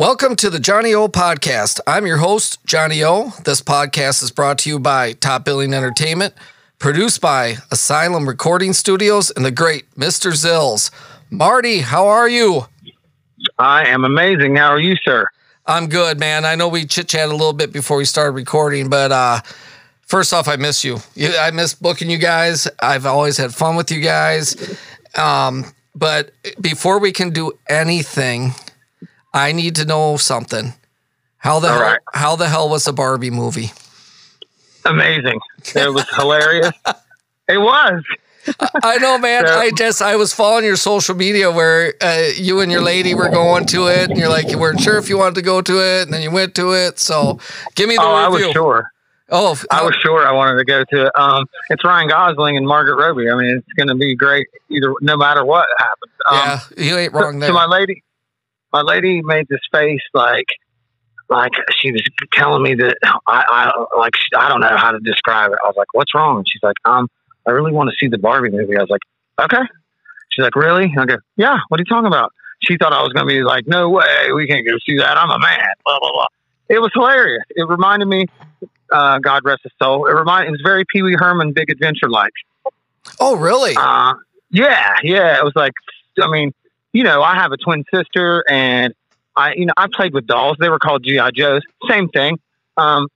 Welcome to the Johnny O podcast. I'm your host, Johnny O. This podcast is brought to you by Top Billing Entertainment, produced by Asylum Recording Studios and the great Mr. Zills. Marty, how are you? I am amazing. How are you, sir? I'm good, man. I know we chit chat a little bit before we started recording, but uh, first off, I miss you. you. I miss booking you guys. I've always had fun with you guys. Um, but before we can do anything, I need to know something. How the All hell, right. how the hell was the Barbie movie? Amazing. It was hilarious. It was. I know, man. So- I just I was following your social media where uh, you and your lady were going to it, and you're like you weren't sure if you wanted to go to it, and then you went to it. So give me the Oh, I was sure. Oh, I was sure I wanted to go to it. Um, it's Ryan Gosling and Margot Robbie. I mean, it's going to be great either, no matter what happens. Um, yeah, you ain't wrong there. So my lady, my lady made this face like, like she was telling me that I, I like I don't know how to describe it. I was like, "What's wrong?" And she's like, "Um, I really want to see the Barbie movie." I was like, "Okay." She's like, "Really?" I go, "Yeah." What are you talking about? She thought I was going to be like, "No way, we can't go see that. I'm a man." Blah blah blah. It was hilarious. It reminded me, uh, God rest his soul. It reminded. It was very Pee Wee Herman Big Adventure like. oh, really? Uh, yeah, yeah. It was like, I mean, you know, I have a twin sister, and I, you know, I played with dolls. They were called GI Joes. Same thing. Um,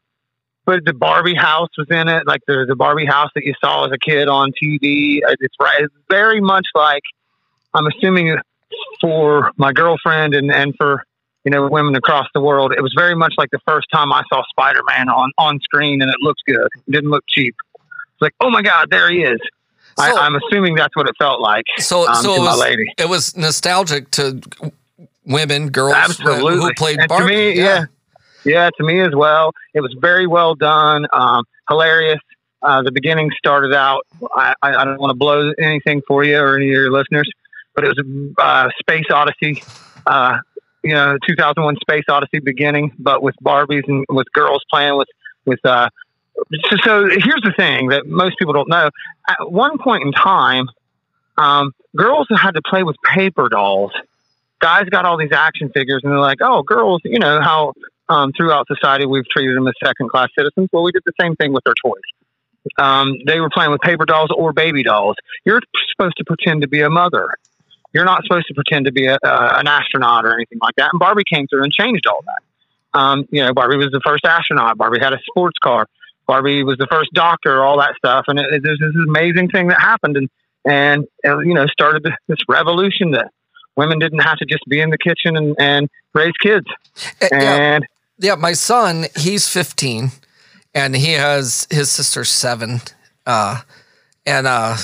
but the Barbie house was in it, like the the Barbie house that you saw as a kid on TV. It's. It's very much like I'm assuming for my girlfriend and and for you know women across the world. It was very much like the first time I saw Spider Man on on screen, and it looks good. It didn't look cheap. It's like, oh my God, there he is. I, So- I'm assuming that's what it felt like. so um, so it was lady. it was nostalgic to women, girls Absolutely. who played And Barbie. Me, yeah. yeah, to me as well. It was very well done, um, hilarious. Uh, the beginning started out. I, I, I don't want to blow anything for you or any of your listeners, but it was uh, Space Odyssey. Uh, you know, 2001 Space Odyssey beginning, but with Barbies and with girls playing with with. Uh, so, so here's the thing that most people don't know. At one point in time, um, girls had to play with paper dolls guys got all these action figures and they're like, oh, girls, you know how um, throughout society we've treated them as second class citizens. Well, we did the same thing with their toys. Um, they were playing with paper dolls or baby dolls. You're supposed to pretend to be a mother. You're not supposed to pretend to be a, uh, an astronaut or anything like that. And Barbie came through and changed all that. Um, you know, Barbie was the first astronaut. Barbie had a sports car. Barbie was the first doctor. All that stuff, and it, it, there's this amazing thing that happened, and and uh, you know started this revolution that women didn't have to just be in the kitchen and, and raise kids. Uh, yeah. And yeah, my son, he's 15 and he has his sister seven. Uh, and uh,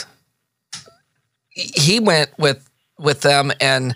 he went with with them and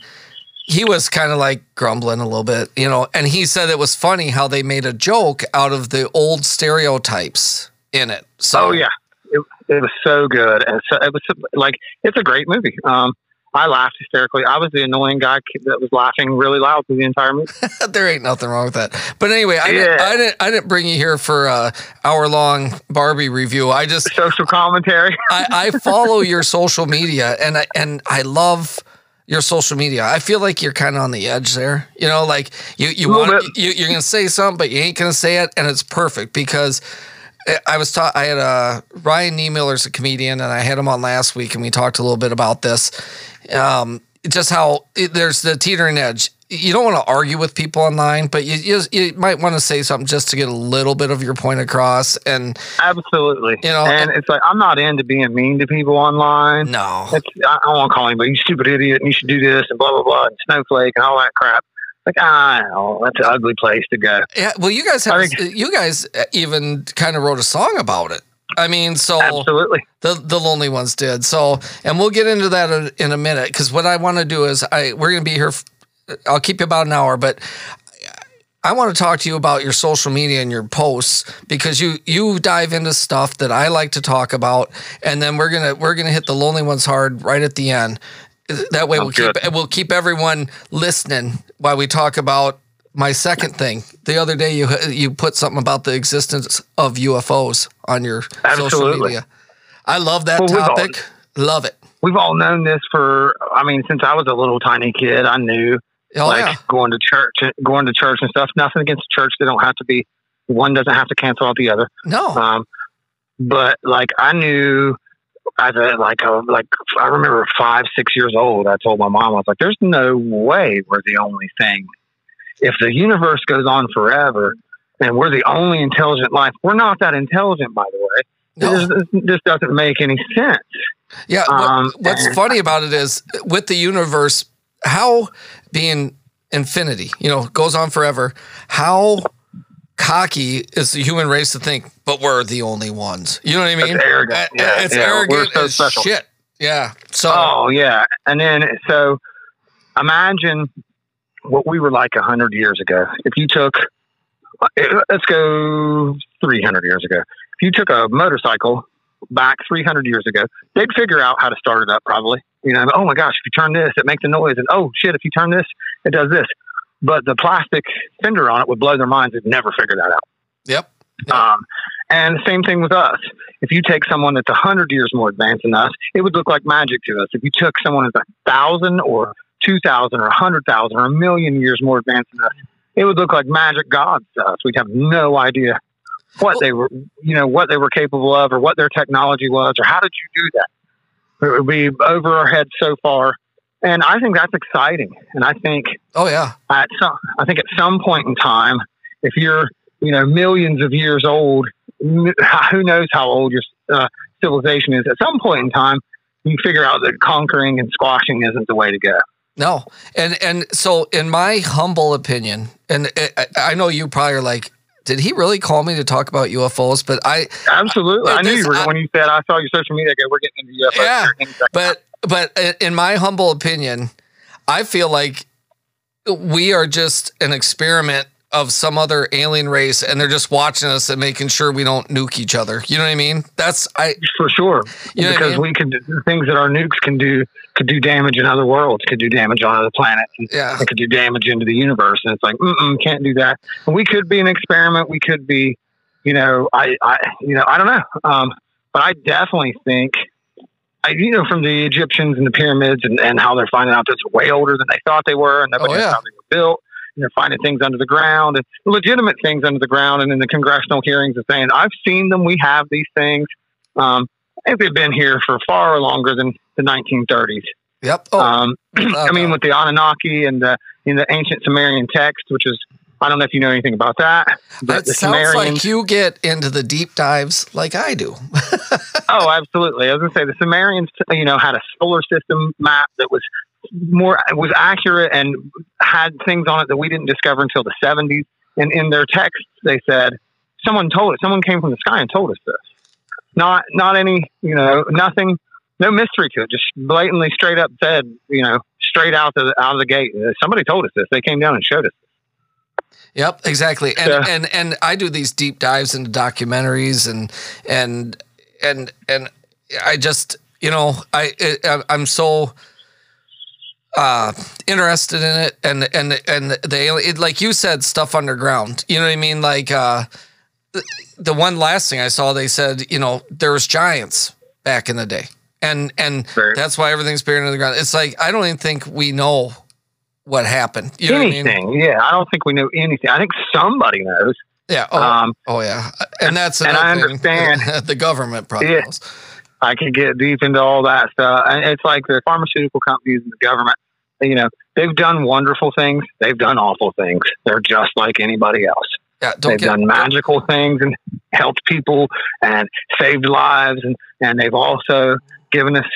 he was kind of like grumbling a little bit, you know, and he said it was funny how they made a joke out of the old stereotypes in it. So oh yeah, it, it was so good, and so it was like it's a great movie. Um, I laughed hysterically. I was the annoying guy that was laughing really loud through the entire movie. there ain't nothing wrong with that. But anyway, I, didn't, I didn't I didn't bring you here for a hour long Barbie review. I just Social commentary. I, I follow your social media and I and I love your social media. I feel like you're kind of on the edge there. You know, like you you want you, you're gonna say something, but you ain't gonna say it, and it's perfect because. I- I was taught. I had uh, Ryan Niemiller's a comedian, and I had him on last week, and we talked a little bit about this. Um, just how it, there's the teetering edge. You don't want to argue with people online, but you you, you might want to say something just to get a little bit of your point across. And Absolutely. You know, and it's like I'm not into being mean to people online. no, It's, I don't want to call anybody you stupid idiot and you should do this and blah blah blah and snowflake and all that crap. Like I know, that's an ugly place to go. Yeah, well, you guys have think- you guys uh, even kind of wrote a song about it. I mean, so Absolutely. the the lonely ones did. So, and we'll get into that in, in a minute because what I want to do is I we're gonna be here. I'll keep you about an hour, but I want to talk to you about your social media and your posts because you you dive into stuff that I like to talk about, and then we're gonna we're gonna hit the lonely ones hard right at the end. That way, we'll keep we'll keep everyone listening while we talk about my second thing. The other day, you you put something about the existence of UFOs on your social media. I love that Well, we've all- topic. Love it. We've all known this for. I mean, since I was a little tiny kid, I knew Like yeah. going to church, going to church and stuff. Nothing against church. They don't have to be. One doesn't have to cancel out the other. No. Um, but like I knew as a like a like I remember five six years old. I told my mom I was like, "There's no way we're the only thing. If the universe goes on forever." And we're the only intelligent life. We're not that intelligent, by the way. no. This, this doesn't make any sense. Yeah. what- Um, what's funny about it is with the universe, how being infinity, you know, goes on forever, how cocky is the human race to think, but we're the only ones. You know what I mean? It's arrogant. Uh, Yeah, it's yeah, we're arrogant so as special. shit. Yeah. So, Oh yeah, and then so imagine what we were like a hundred years ago. If you took, let's go three hundred years ago. If you took a motorcycle back three hundred years ago, they'd figure out how to start it up. Probably, you know. Oh my gosh, if you turn this, it makes a noise, and oh shit, if you turn this, it does this. But the plastic fender on it would blow their minds. They'd never figure that out. yep. Yeah. Um, and same thing with us. If you take someone that's a hundred years more advanced than us, it would look like magic to us. If you took someone that's a thousand or two thousand or a hundred thousand or a million years more advanced than us, it would look like magic gods to us. We'd have no idea what they were, you know, what they were capable of, or what their technology was, or how did you do that? It would be over our heads so far, and I think that's exciting. And I think Oh, yeah. at some, I think at some point in time, if you're, you know, millions of years old, who knows how old your uh, civilization is? At some point in time, you figure out that conquering and squashing isn't the way to go. No, and and so in my humble opinion, and I, I know you probably are like, did he really call me to talk about UFOs? But I, Absolutely, Well, I knew you were I- when you said I saw your social media. Go, we're getting into UFOs. Yeah, here in a second." but but in my humble opinion, I feel like we are just an experiment of some other alien race, and they're just watching us and making sure we don't nuke each other. You know what I mean? That's I. for sure, You know what I because mean? we can do things that our nukes can do could do damage in other worlds, could do damage on other planets. And Yeah. could do damage into the universe. And it's like, mm can't do that. And we could be an experiment. We could be, you know, I, I you know, I don't know. Um, but I definitely think, I, you know, from the Egyptians and the pyramids and, and how they're finding out that it's way older than they thought they were, and nobody Oh, yeah. knows how they were built. And they're finding things under the ground and legitimate things under the ground. And in the congressional hearings, are saying, I've seen them. We have these things. Um, I think they've been here for far longer than the 1930s. Yep. Oh, Um, uh, I mean, with the Anunnaki and the in the ancient Sumerian text, which is I don't know if you know anything about that. But it sounds Sumerians, like you get into the deep dives like I do. oh, absolutely. I was going to say the Sumerians, you know, had a solar system map that was more was accurate and had things on it that we didn't discover until the 70s. And in their text, they said someone told it. Someone came from the sky and told us this. Not not any, you know, nothing, no mystery to it. Just blatantly, straight up said, you know, straight out of the out of the gate. Uh, somebody told us this. They came down and showed us. Yep, exactly. And Yeah. and and I do these deep dives into documentaries and and and and I just you know I I I'm so uh interested in it and and and the alien it, like you said stuff underground you know what i mean like uh the, the one last thing i saw they said you know there was giants back in the day and and Right. that's why everything's buried under the ground it's like i don't even think we know what happened you know what I mean? anything. Yeah, I don't think we know anything. I think somebody knows. Yeah. Oh, Um, oh yeah. And that's and I understand. the government probably Yeah. knows. I could get deep into all that stuff. And it's like the pharmaceutical companies and the government, you know, they've done wonderful things. They've done awful things. They're just like anybody else. Yeah. They've get done magical things and helped people and saved lives. And, and they've also given us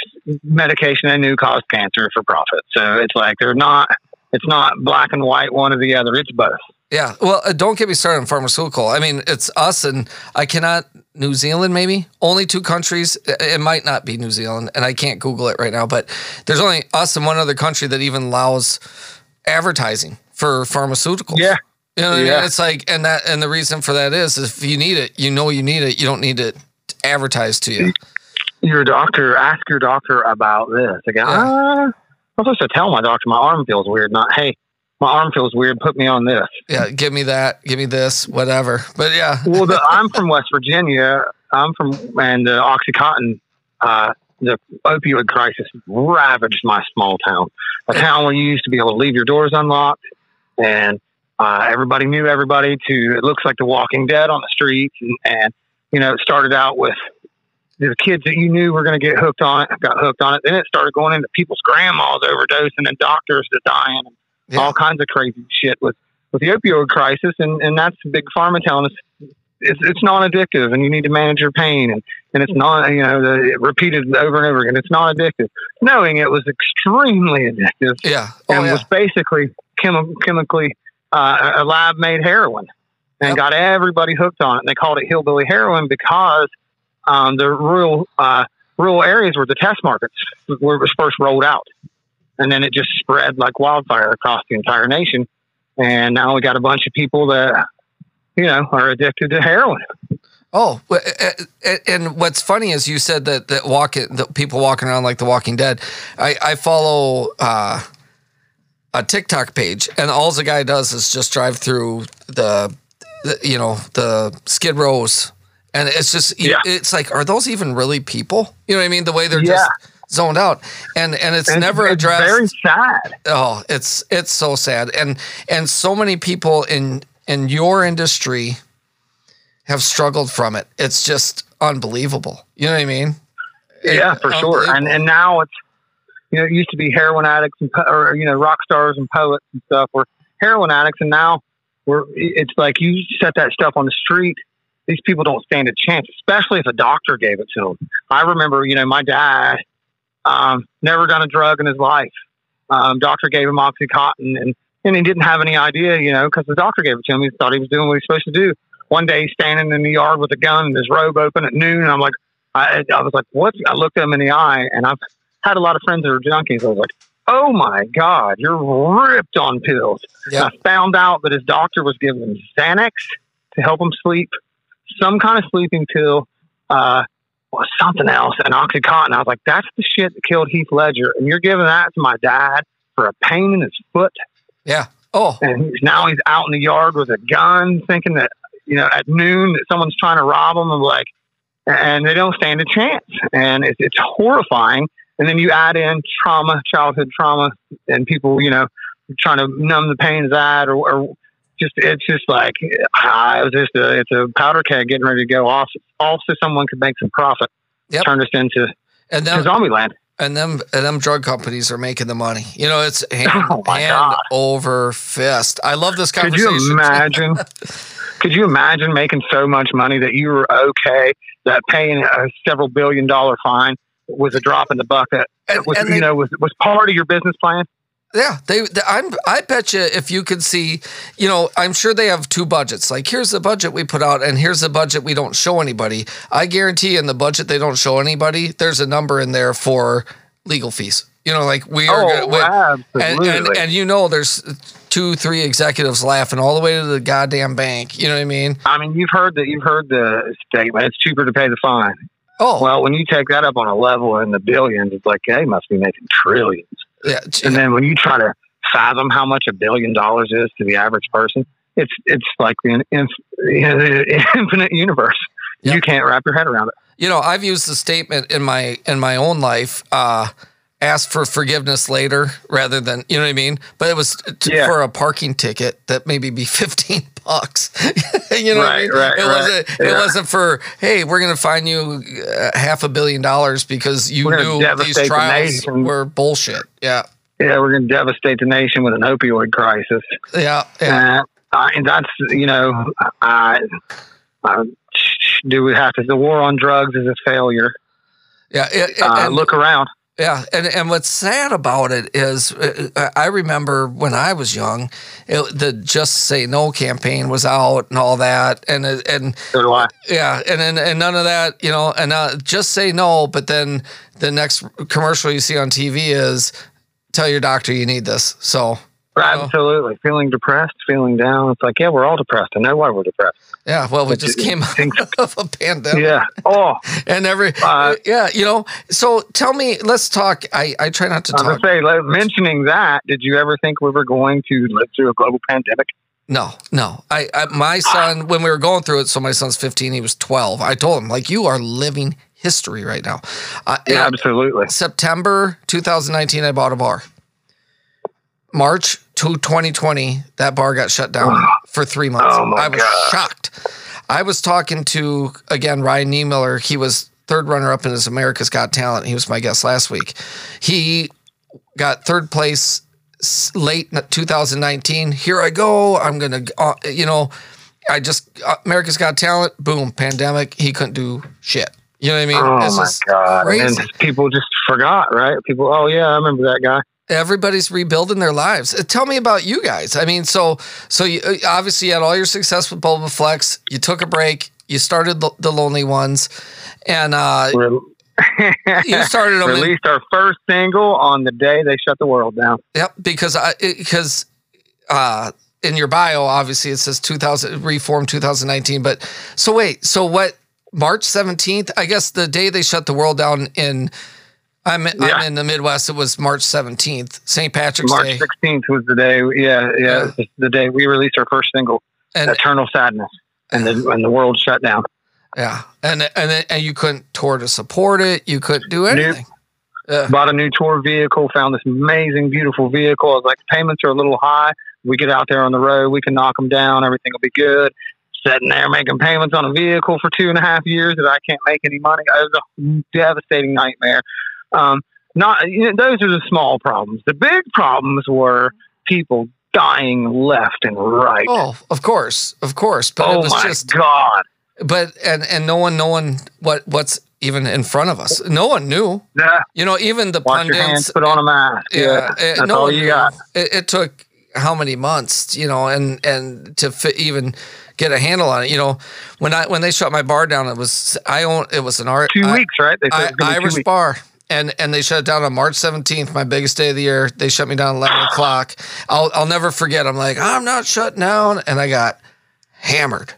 medication they new caused cancer for profit. So it's like they're not, it's not black and white, one or the other. It's both. Yeah. Well, uh, don't get me started on pharmaceutical. I mean, it's us and I cannot. New Zealand, maybe only two countries. It it might not be New Zealand, and I can't Google it right now. But there's only us and one other country that even allows advertising for pharmaceuticals. Yeah. You know what I Yeah. mean? It's like, and that, and the reason for that is, if you need it, you know you need it. You don't need it advertised to you. your doctor, ask your doctor about this. Again, Yeah. uh, I'm supposed to tell my doctor my arm feels weird, not, hey, my arm feels weird, put me on this. Yeah, give me that, give me this, whatever. But yeah, Well, the, I'm from West Virginia. I'm from, and the Oxycontin, uh, the opioid crisis ravaged my small town. a town where you used to be able to leave your doors unlocked, and uh, everybody knew everybody. To it looks like The Walking Dead on the streets, and, and you know, it started out with the kids that you knew were going to get hooked on it got hooked on it. Then it started going into people's grandmas overdosing and doctors that dying and Yeah. all kinds of crazy shit with with the opioid crisis. And and that's big pharma telling us it's it's non addictive and you need to manage your pain and and it's not you know the, repeated over and over again. It's non addictive, knowing it was extremely addictive Yeah. Oh, and yeah. was basically chemi- chemically uh, a lab made heroin and Yep. got everybody hooked on it. And they called it hillbilly heroin because um, the rural uh, rural areas were the test markets where it was first rolled out, and then it just spread like wildfire across the entire nation. And now we got a bunch of people that you know are addicted to heroin. Oh, and what's funny is you said that that walking, the people walking around like The Walking Dead. I I follow uh, a TikTok page, and all the guy does is just drive through the, the you know, the Skid Rows, and it's just Yeah. it's like, are those even really people? You know what I mean? The way they're Yeah. just zoned out, and and it's And never it's addressed. Very sad. oh it's it's so sad and and so many people in in your industry have struggled from it it's just unbelievable you know what i mean Yeah, for sure. And and now it's you know it used to be heroin addicts and po- or you know rock stars and poets and stuff were heroin addicts, and now we're it's like you set that stuff on the street. These people don't stand a chance, especially if a doctor gave it to them. I remember, you know, my dad um, never done a drug in his life. Um, doctor gave him oxycontin, and and he didn't have any idea, you know, because the doctor gave it to him. He thought he was doing what he was supposed to do. One day, he's standing in the yard with a gun and his robe open at noon, and I'm like. I, I was like, what? I looked him in the eye, and I've had a lot of friends that are junkies. I was like, oh my God, you're ripped on pills. I found out that his doctor was giving him Xanax to help him sleep, some kind of sleeping pill, uh, or something else, and Oxycontin. I was like, that's the shit that killed Heath Ledger. And you're giving that to my dad for a pain in his foot. yeah oh And he's, now he's out in the yard with a gun, thinking that, you know, at noon that someone's trying to rob him. I'm like, and they don't stand a chance. And it's, it's horrifying. And then you add in trauma, childhood trauma, and people, you know, trying to numb the pain of that, or, or just it's just like it was just a it's a powder keg getting ready to go off. off so someone could make some profit. Yep. Turn this into and then, zombie land. and them and them drug companies are making the money you know it's hand, Oh, hand over fist i love this conversation. Could you imagine? could you imagine making so much money that you were okay that paying a several billion dollar fine was a drop in the bucket? and, Was and you know was was part of your business plan? Yeah, they. they I'm, I bet you if you could see, you know, I'm sure they have two budgets. Like here's the budget we put out, and here's the budget we don't show anybody. I guarantee in the budget they don't show anybody, there's a number in there for legal fees. You know, like we are. Oh, gonna, we- and, and and you know, there's two, three executives laughing all the way to the goddamn bank. You know what I mean? I mean, you've heard that you've heard the statement. It's cheaper to pay the fine. Oh, Well, when you take that up on a level in the billions, it's like they must be making trillions. Yeah. And then when you try to fathom how much a billion dollars is to the average person, it's it's like the infinite universe. Yep. You can't wrap your head around it. you know i've used the statement in my in my own life uh ask for forgiveness later rather than you know what i mean but it was to, Yeah. for a parking ticket that maybe be 15 bucks you know what I Right, mean? right, it right. wasn't it wasn't for hey we're gonna fine you uh, half a billion dollars because you knew these trials nation. were bullshit yeah Yeah, we're going to devastate the nation with an opioid crisis. yeah yeah Uh, and that's you know, I, I, do we have to? The war on drugs is a failure. yeah it- Uh, and- look around. Yeah, and and what's sad about it is, uh, I remember when I was young, it, the "Just Say No" campaign was out and all that, and and do I. yeah, and and, and none of that, you know, and uh, just say no. But then the next commercial you see on TV is, "Tell your doctor you need this." So Absolutely. Feeling depressed, feeling down. It's like, yeah, we're all depressed. I know why we're depressed. yeah, well, we But just came out of a pandemic. Yeah. Oh, And every Uh, yeah, you know. So tell me, let's talk. I I try not to I was talk. say, mentioning that, did you ever think we were going to live through a global pandemic? No, no. I, I my son when we were going through it. So my son's 15. He was 12. I told him like you are living history right now. Uh, Yeah, absolutely. September 2019, I bought a bar. March to 2020, that bar got shut down for three months. Oh, I was God. shocked. I was talking to again Ryan Niemiller. He was third runner up in his America's Got Talent. He was my guest last week. He got third place late 2019. Here I go. I'm gonna, uh, you know, I just uh, America's Got Talent. Boom, pandemic. He couldn't do shit. You know what I mean? Oh It's my just god! And people just forgot, right? People, oh yeah, I remember that guy. Everybody's rebuilding their lives. Uh, Tell me about you guys. I mean, so so you uh, obviously you had all your success with Bobaflex. You took a break. You started the, the Lonely Ones, and uh, Re- you started them. In, released our first single on the day they shut the world down. yep, because I because uh, in your bio obviously it says 2000 reformed 2019. But so wait, so what? March 17th. I guess the day they shut the world down in. I'm, Yeah. I'm in the Midwest. It was March 17th, St. Patrick's March Day. 16th was the day. Yeah, yeah, uh, it's the day we released our first single, And "Eternal Sadness," and the and the world shut down. Yeah, and and then, and you couldn't tour to support it. You couldn't do anything. Yeah. Bought a new tour vehicle, found this amazing, beautiful vehicle. I was like, payments are a little high. We get out there on the road, we can knock them down. Everything will be good. Sitting there making payments on a vehicle for two and a half years that I can't make any money. It was a devastating nightmare. Um, not you know, those are the small problems. The big problems were people dying left and right. Oh, of course, of course. But it oh was my just, god! but and and no one knowing what what's even in front of us. No one knew. Yeah, You know, even the wash your hands, put on a mask. Yeah, Yeah, eh, that's no all you knew. got. It, it took how many months, you know, and and to fit, even get a handle on it. You know, when I when they shut my bar down, it was I own it was an art Two I- weeks, right? They said I, it was gonna be two Irish weeks. bar. And and they shut it down on March 17th, my biggest day of the year. They shut me down at 11 o'clock. I'll I'll never forget. I'm like, I'm not shutting down, and I got hammered.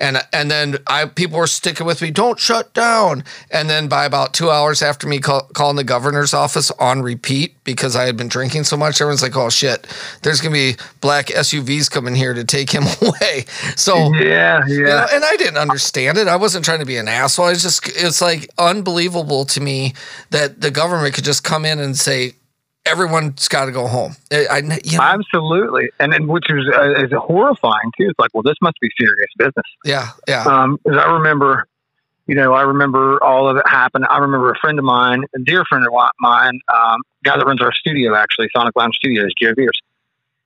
And and then I people were sticking with me. Don't shut down. And then by about two hours after me call, calling the governor's office on repeat because I had been drinking so much, everyone's like, "Oh shit, there's gonna be black SUVs coming here to take him away." So Yeah, yeah. you know, and I didn't understand it. I wasn't trying to be an asshole. I was just, it's like unbelievable to me that the government could just come in and say, everyone's got to go home. I, I you know, Absolutely, and then which is uh, is horrifying too. It's like, well, this must be serious business. yeah, yeah. Um, I remember, you know, I remember all of it happened. I remember a friend of mine, a dear friend of mine, um, guy that runs our studio actually, Sonic Lounge Studios, Joe Viers.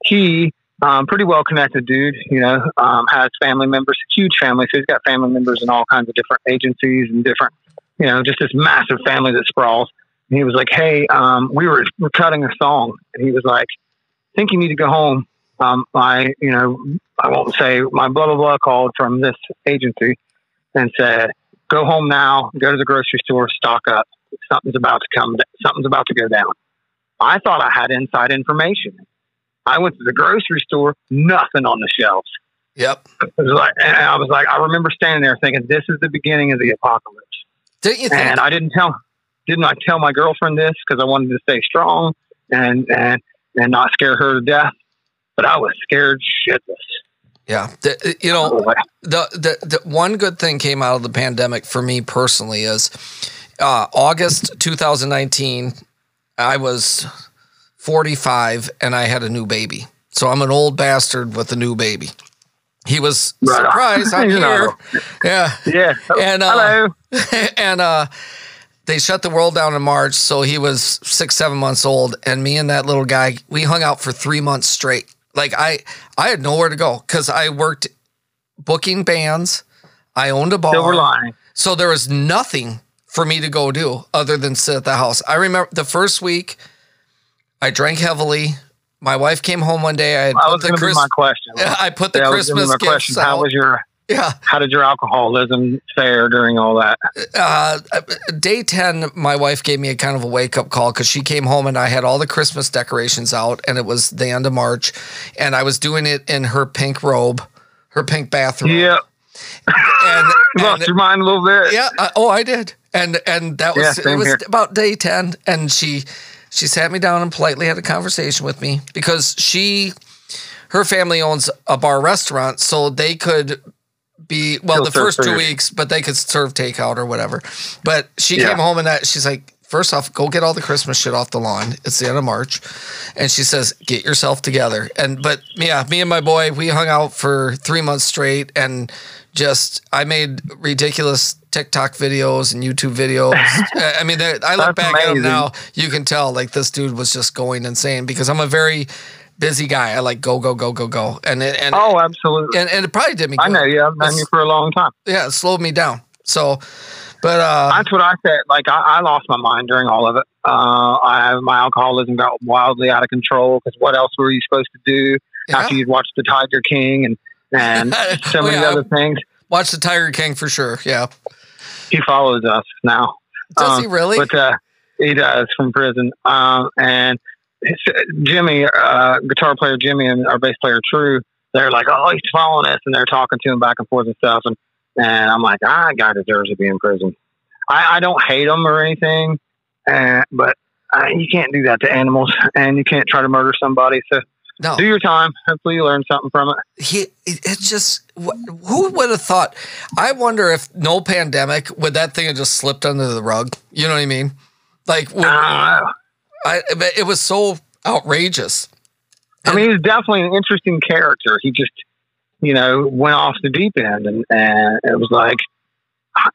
He, um, pretty well connected dude, you know, um, has family members, huge family. So he's got family members in all kinds of different agencies and different, you know, just this massive family that sprawls. And he was like, "Hey, um, we were we're cutting a song," and he was like, "Think you need to go home." Um, my, you know, I won't say my blah blah blah called from this agency and said, "Go home now. Go to the grocery store. Stock up. Something's about to come. Something's about to go down." I thought I had inside information. I went to the grocery store. Nothing on the shelves. yep. It was like, and I was like, I remember standing there thinking, "This is the beginning of the apocalypse." Didn't you think? and I didn't tell didn't I tell my girlfriend this because I wanted to stay strong and and and not scare her to death. But I was scared shitless. yeah. The- you know, the, the, the one good thing came out of the pandemic for me personally is uh, August 2019. I was 45 and I had a new baby. So I'm an old bastard with a new baby. He was Right surprised I'm here. know. Yeah. yeah. And, uh, Hello. and uh, they shut the world down in March. So he was six, seven months old. And me and that little guy, we hung out for three months straight. Like I, I had nowhere to go because I worked booking bands. I owned a bar. So there was nothing for me to go do other than sit at the house. I remember the first week I drank heavily. My wife came home one day. I had That put was the going Chris- my question. I put the Yeah, that was gonna be Christmas gifts question. How was your yeah. how did your alcoholism fare during all that? Uh, day 10, my wife gave me a kind of a wake up call because she came home and I had all the Christmas decorations out and it was the end of March and I was doing it in her pink robe, her pink bathroom. Yeah, And, you lost your mind a little bit. yeah, uh, oh, I did. And and that was Yeah, it was here. about day 10 and she she sat me down and politely had a conversation with me because she her family owns a bar restaurant so they could be well Still the first two weeks but they could serve takeout or whatever but she Yeah. came home and that she's like first off, go get all the Christmas shit off the lawn. It's the end of March. And she says, get yourself together. And, but yeah, me and my boy, we hung out for three months straight and just, I made ridiculous TikTok videos and YouTube videos. I mean, I look back amazing. at them now, you can tell like this dude was just going insane because I'm a very, busy guy. I like go, go, go, go, go. And it, and oh, absolutely. And, and it probably did me. Good. I know. Yeah, I've known you for a long time. Yeah, it slowed me down. So, but uh, that's what I said. Like I, I lost my mind during all of it. Uh, I my alcoholism got wildly out of control because what else were you supposed to do yeah. after you'd watched the Tiger King and and so many yeah, other things? Watch the Tiger King for sure. Yeah, he follows us now. Does um, he really? But uh, he does from prison. Um, and Jimmy, uh, guitar player Jimmy, and our bass player True, they're like, "Oh, he's following us," and they're talking to him back and forth and stuff. And and I'm like, "Ah, guy deserves to be in prison." I, I don't hate him or anything, uh, but uh, you can't do that to animals, and you can't try to murder somebody. So no. do your time. Hopefully, you learn something from it. He, it's just who would have thought? I wonder if no pandemic would that thing have just slipped under the rug. You know what I mean? Like, would, uh, I, it was so outrageous. I mean, he's definitely an interesting character. He just, you know, went off the deep end, and, and it was like, I,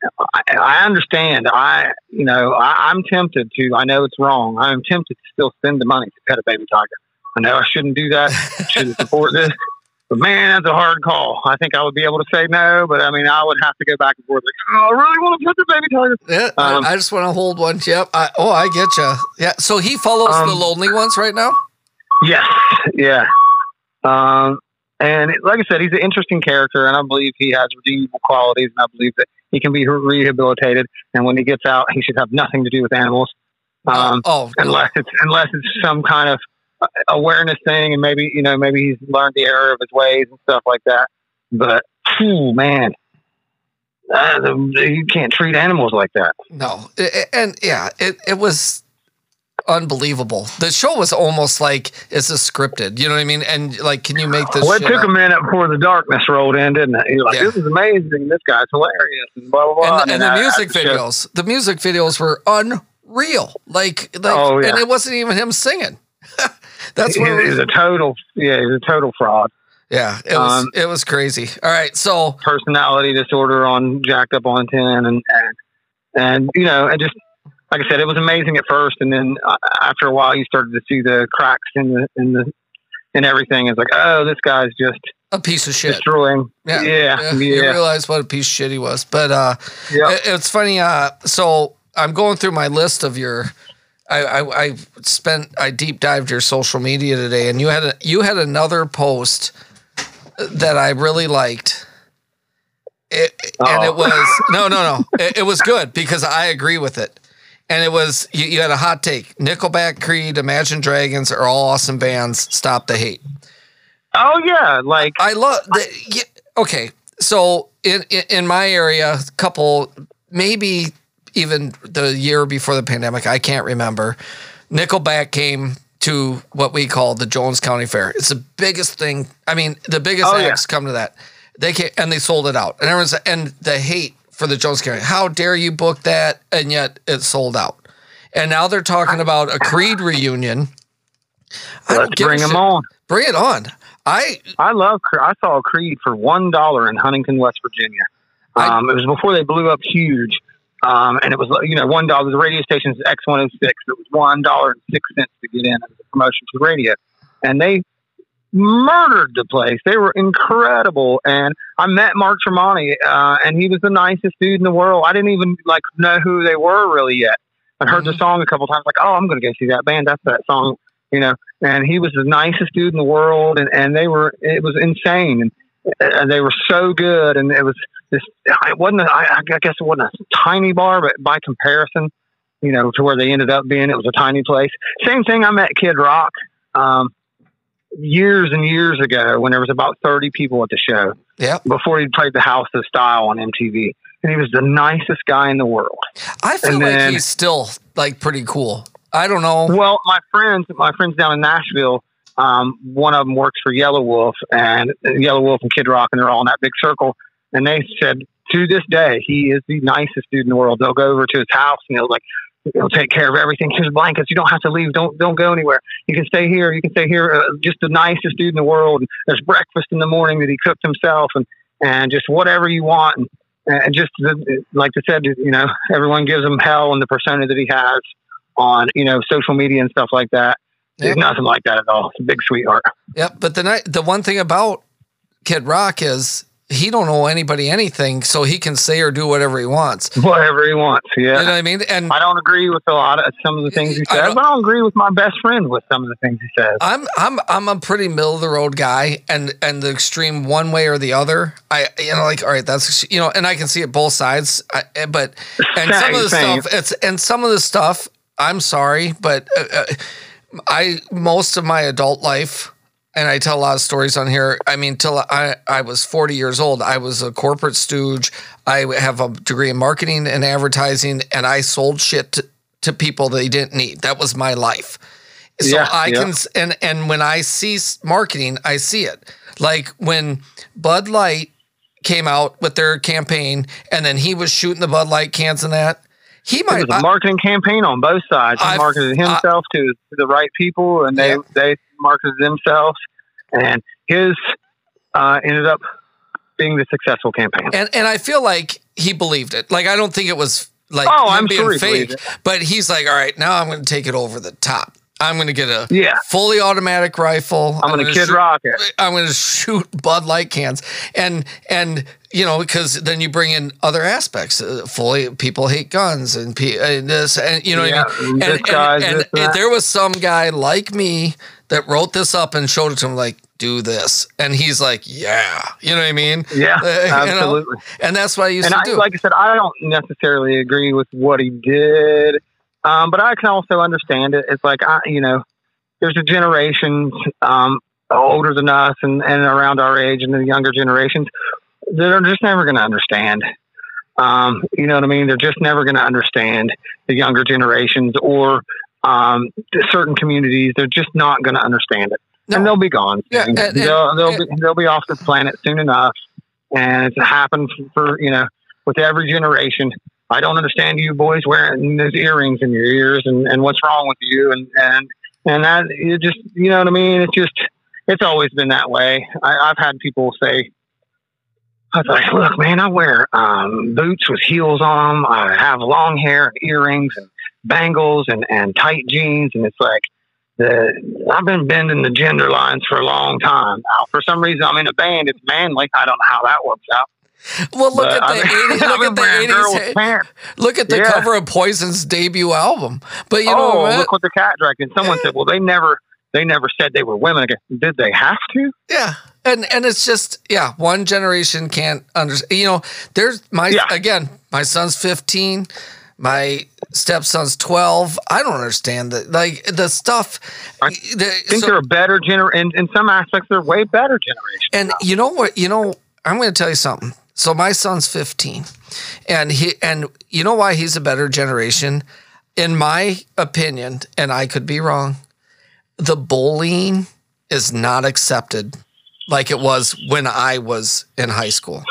I understand. I, you know, I, I'm tempted to. I know it's wrong. I'm tempted to still spend the money to pet a baby tiger. I know I shouldn't do that. shouldn't support this. But man, that's a hard call. I think I would be able to say no, but I mean, I would have to go back and forth. Like, oh, I really want to put the baby tiger. Yeah, um, I, just want to hold one. Yep. I, oh, I get you. Yeah. So he follows um, the lonely ones right now. Yes. Yeah. Um, and like I said, he's an interesting character, and I believe he has redeemable qualities, and I believe that he can be rehabilitated. And when he gets out, he should have nothing to do with animals. Um, oh, unless it's unless it's some kind of awareness thing, and maybe you know maybe he's learned the error of his ways and stuff like that. But oh man, uh, you can't treat animals like that. No, and yeah, it it was unbelievable. The show was almost like it's a scripted. You know what I mean? And like, can you make this? Well, it took up? a minute before the darkness rolled in, didn't it? You're like, yeah. this is amazing. This guy's hilarious, and blah blah blah. And, and, and the music videos, the music videos were unreal. Like, like, oh, yeah. and it wasn't even him singing. That's what he's a total. Yeah, he's a total fraud. Yeah, it was um, it was crazy. All right, so personality disorder on jacked up on ten, and and and you know, and just like I said, it was amazing at first, and then uh, after a while, you started to see the cracks in the in the in everything. It's like, oh, this guy's just a piece of shit. Destroying. Yeah, yeah, yeah. You realize what a piece of shit he was, but uh, yeah, it, it's funny. Uh, so I'm going through my list of your I, I, I spent I deep dived your social media today, and you had a, you had another post that I really liked. It, and it oh. was no no no it, it, was good because I agree with it, and it was you, you had a hot take. Nickelback, Creed, Imagine Dragons are all awesome bands. Stop the hate. Oh yeah, like I love. The, yeah, okay, so in, in in my area, a couple maybe even the year before the pandemic, I can't remember. Nickelback came to what we call the Jones County Fair. It's the biggest thing. I mean, the biggest oh, acts yeah. come to that. They came, and they sold it out, and everyone's and the hate for the Jones County. How dare you book that? And yet it sold out. And now they're talking about a Creed reunion. Let's bring them on. Bring it on. I I love. I saw Creed for one dollar in Huntington, West Virginia. Um, I, it was before they blew up huge, um, and it was, you know, one dollar. The radio station's X one hundred six. It was one dollar and six cents to get in as a promotion to radio, and they murdered the place. They were incredible. And I met Mark Tremonti, uh, and he was the nicest dude in the world. I didn't even like know who they were really yet. I heard mm-hmm. the song a couple times, like, oh, I'm going to go see that band. That's that song, you know. And he was the nicest dude in the world, and and they were. It was insane, and, and they were so good, and it was this it wasn't a, I, I guess it wasn't a tiny bar, but by comparison, you know, to where they ended up being, it was a tiny place. Same thing. I met Kid Rock um, years and years ago when there was about thirty people at the show. Yeah. Before he played the House of Style on MTV, and he was the nicest guy in the world. I feel and like then, he's still like pretty cool. I don't know. Well, my friends, my friends down in Nashville. Um, one of them works for Yelawolf and Yelawolf and Kid Rock, and they're all in that big circle and they said to this day he is the nicest dude in the world. They'll go over to his house and they'll like He'll take care of everything. Here's blankets. You don't have to leave. Don't don't go anywhere. You can stay here. You can stay here. Uh, just the nicest dude in the world. And There's breakfast in the morning that he cooked himself, and and just whatever you want. And, and just the, like I said, you know, everyone gives him hell and the persona that he has on you know social media and stuff like that. Yep. nothing like that at all. It's a big sweetheart. Yep. But the night, the one thing about Kid Rock is he don't owe anybody anything, so he can say or do whatever he wants. Whatever he wants, yeah. You know what I mean? And I don't agree with a lot of some of the things he says, I but I don't agree with my best friend with some of the things he says. I'm I'm I'm a pretty middle of the road guy, and and the extreme one way or the other. I you know like all right, that's you know, and I can see it both sides. I, eh, but and some of the stuff, it's and some of the stuff. I'm sorry, but uh, uh, I most of my adult life and I tell a lot of stories on here. I mean, till I, I was 40 years old, I was a corporate stooge. I have a degree in marketing and advertising, and I sold shit to, to people they didn't need. That was my life. So yeah, I yeah. can, and and when I see marketing, I see it. Like when Bud Light came out with their campaign, and then he was shooting the Bud Light cans and that. He might. It was a marketing I, campaign on both sides. He I've, marketed himself I, to, to, the right people, and they yeah. they marketed themselves, and his uh, ended up being the successful campaign. And and I feel like he believed it. Like I don't think it was like oh, I'm being sure fake, but he's like, all right, now I'm going to take it over the top. I'm going to get a yeah. fully automatic rifle. I'm, I'm going to kid shoot, rocket. I'm going to shoot Bud Light cans, and and you know because then you bring in other aspects. Uh, fully, people hate guns and, and this, and you know, yeah, I mean? and, and, and, and there was some guy like me that wrote this up and showed it to him, like, do this. And he's like, yeah. You know what I mean? Yeah, absolutely. Know? And that's what I used and to I, do. Like I said, I don't necessarily agree with what he did, um, but I can also understand it. It's like, I, you know, there's a generation um, older than us and, and around our age and the younger generations that are just never going to understand. Um, you know what I mean? They're just never going to understand the younger generations or um, certain communities, they're just not going to understand it, no. and they'll be gone. Yeah, and, and, they'll they'll, and, be, they'll be off the planet soon enough, and it's happened for you know with every generation. I don't understand you boys wearing those earrings in your ears, and, and what's wrong with you, and and and that you just you know what I mean. It's just it's always been that way. I, I've had people say, I was like, look, man, I wear um, boots with heels on them. I have long hair and earrings and bangles and, and tight jeans. And it's like, the, I've been bending the gender lines for a long time. Now, for some reason, I'm in a band. It's manly. I don't know how that works out. Well, look but at the 80s. Look at the 80s. Look at the yeah. cover of Poison's debut album. But you know, oh, look what the cat dragged. And someone said, "Well, they never, they never said they were women." Did they have to? Yeah, and and it's just yeah, one generation can't understand. You know, there's my yeah. again, my son's 15 my stepson's 12 i don't understand that like the stuff i the, think so, they're a better generation in, in some aspects they're way better generation and you know what you know i'm going to tell you something so my son's 15 and he and you know why he's a better generation? In my opinion and i could be wrong the bullying is not accepted like it was when i was in high school.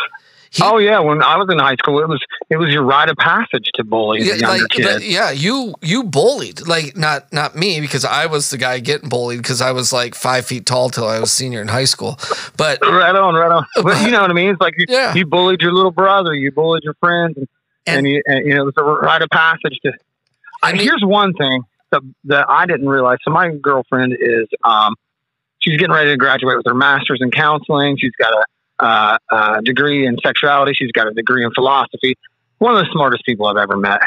He, oh yeah, when I was in high school, it was it was your rite of passage to bully yeah, younger like, kids. Yeah, you you bullied like not not me because I was the guy getting bullied because I was like five feet tall till I was senior in high school. But right on, right on. But you know what I mean? It's like you, yeah. you bullied your little brother, you bullied your friends, and, and, and, you, and you know it was a rite of passage to. I mean, here's one thing that, that I didn't realize. So my girlfriend is um, she's getting ready to graduate with her master's in counseling. She's got a uh, uh, degree in sexuality. She's got a degree in philosophy. One of the smartest people I've ever met.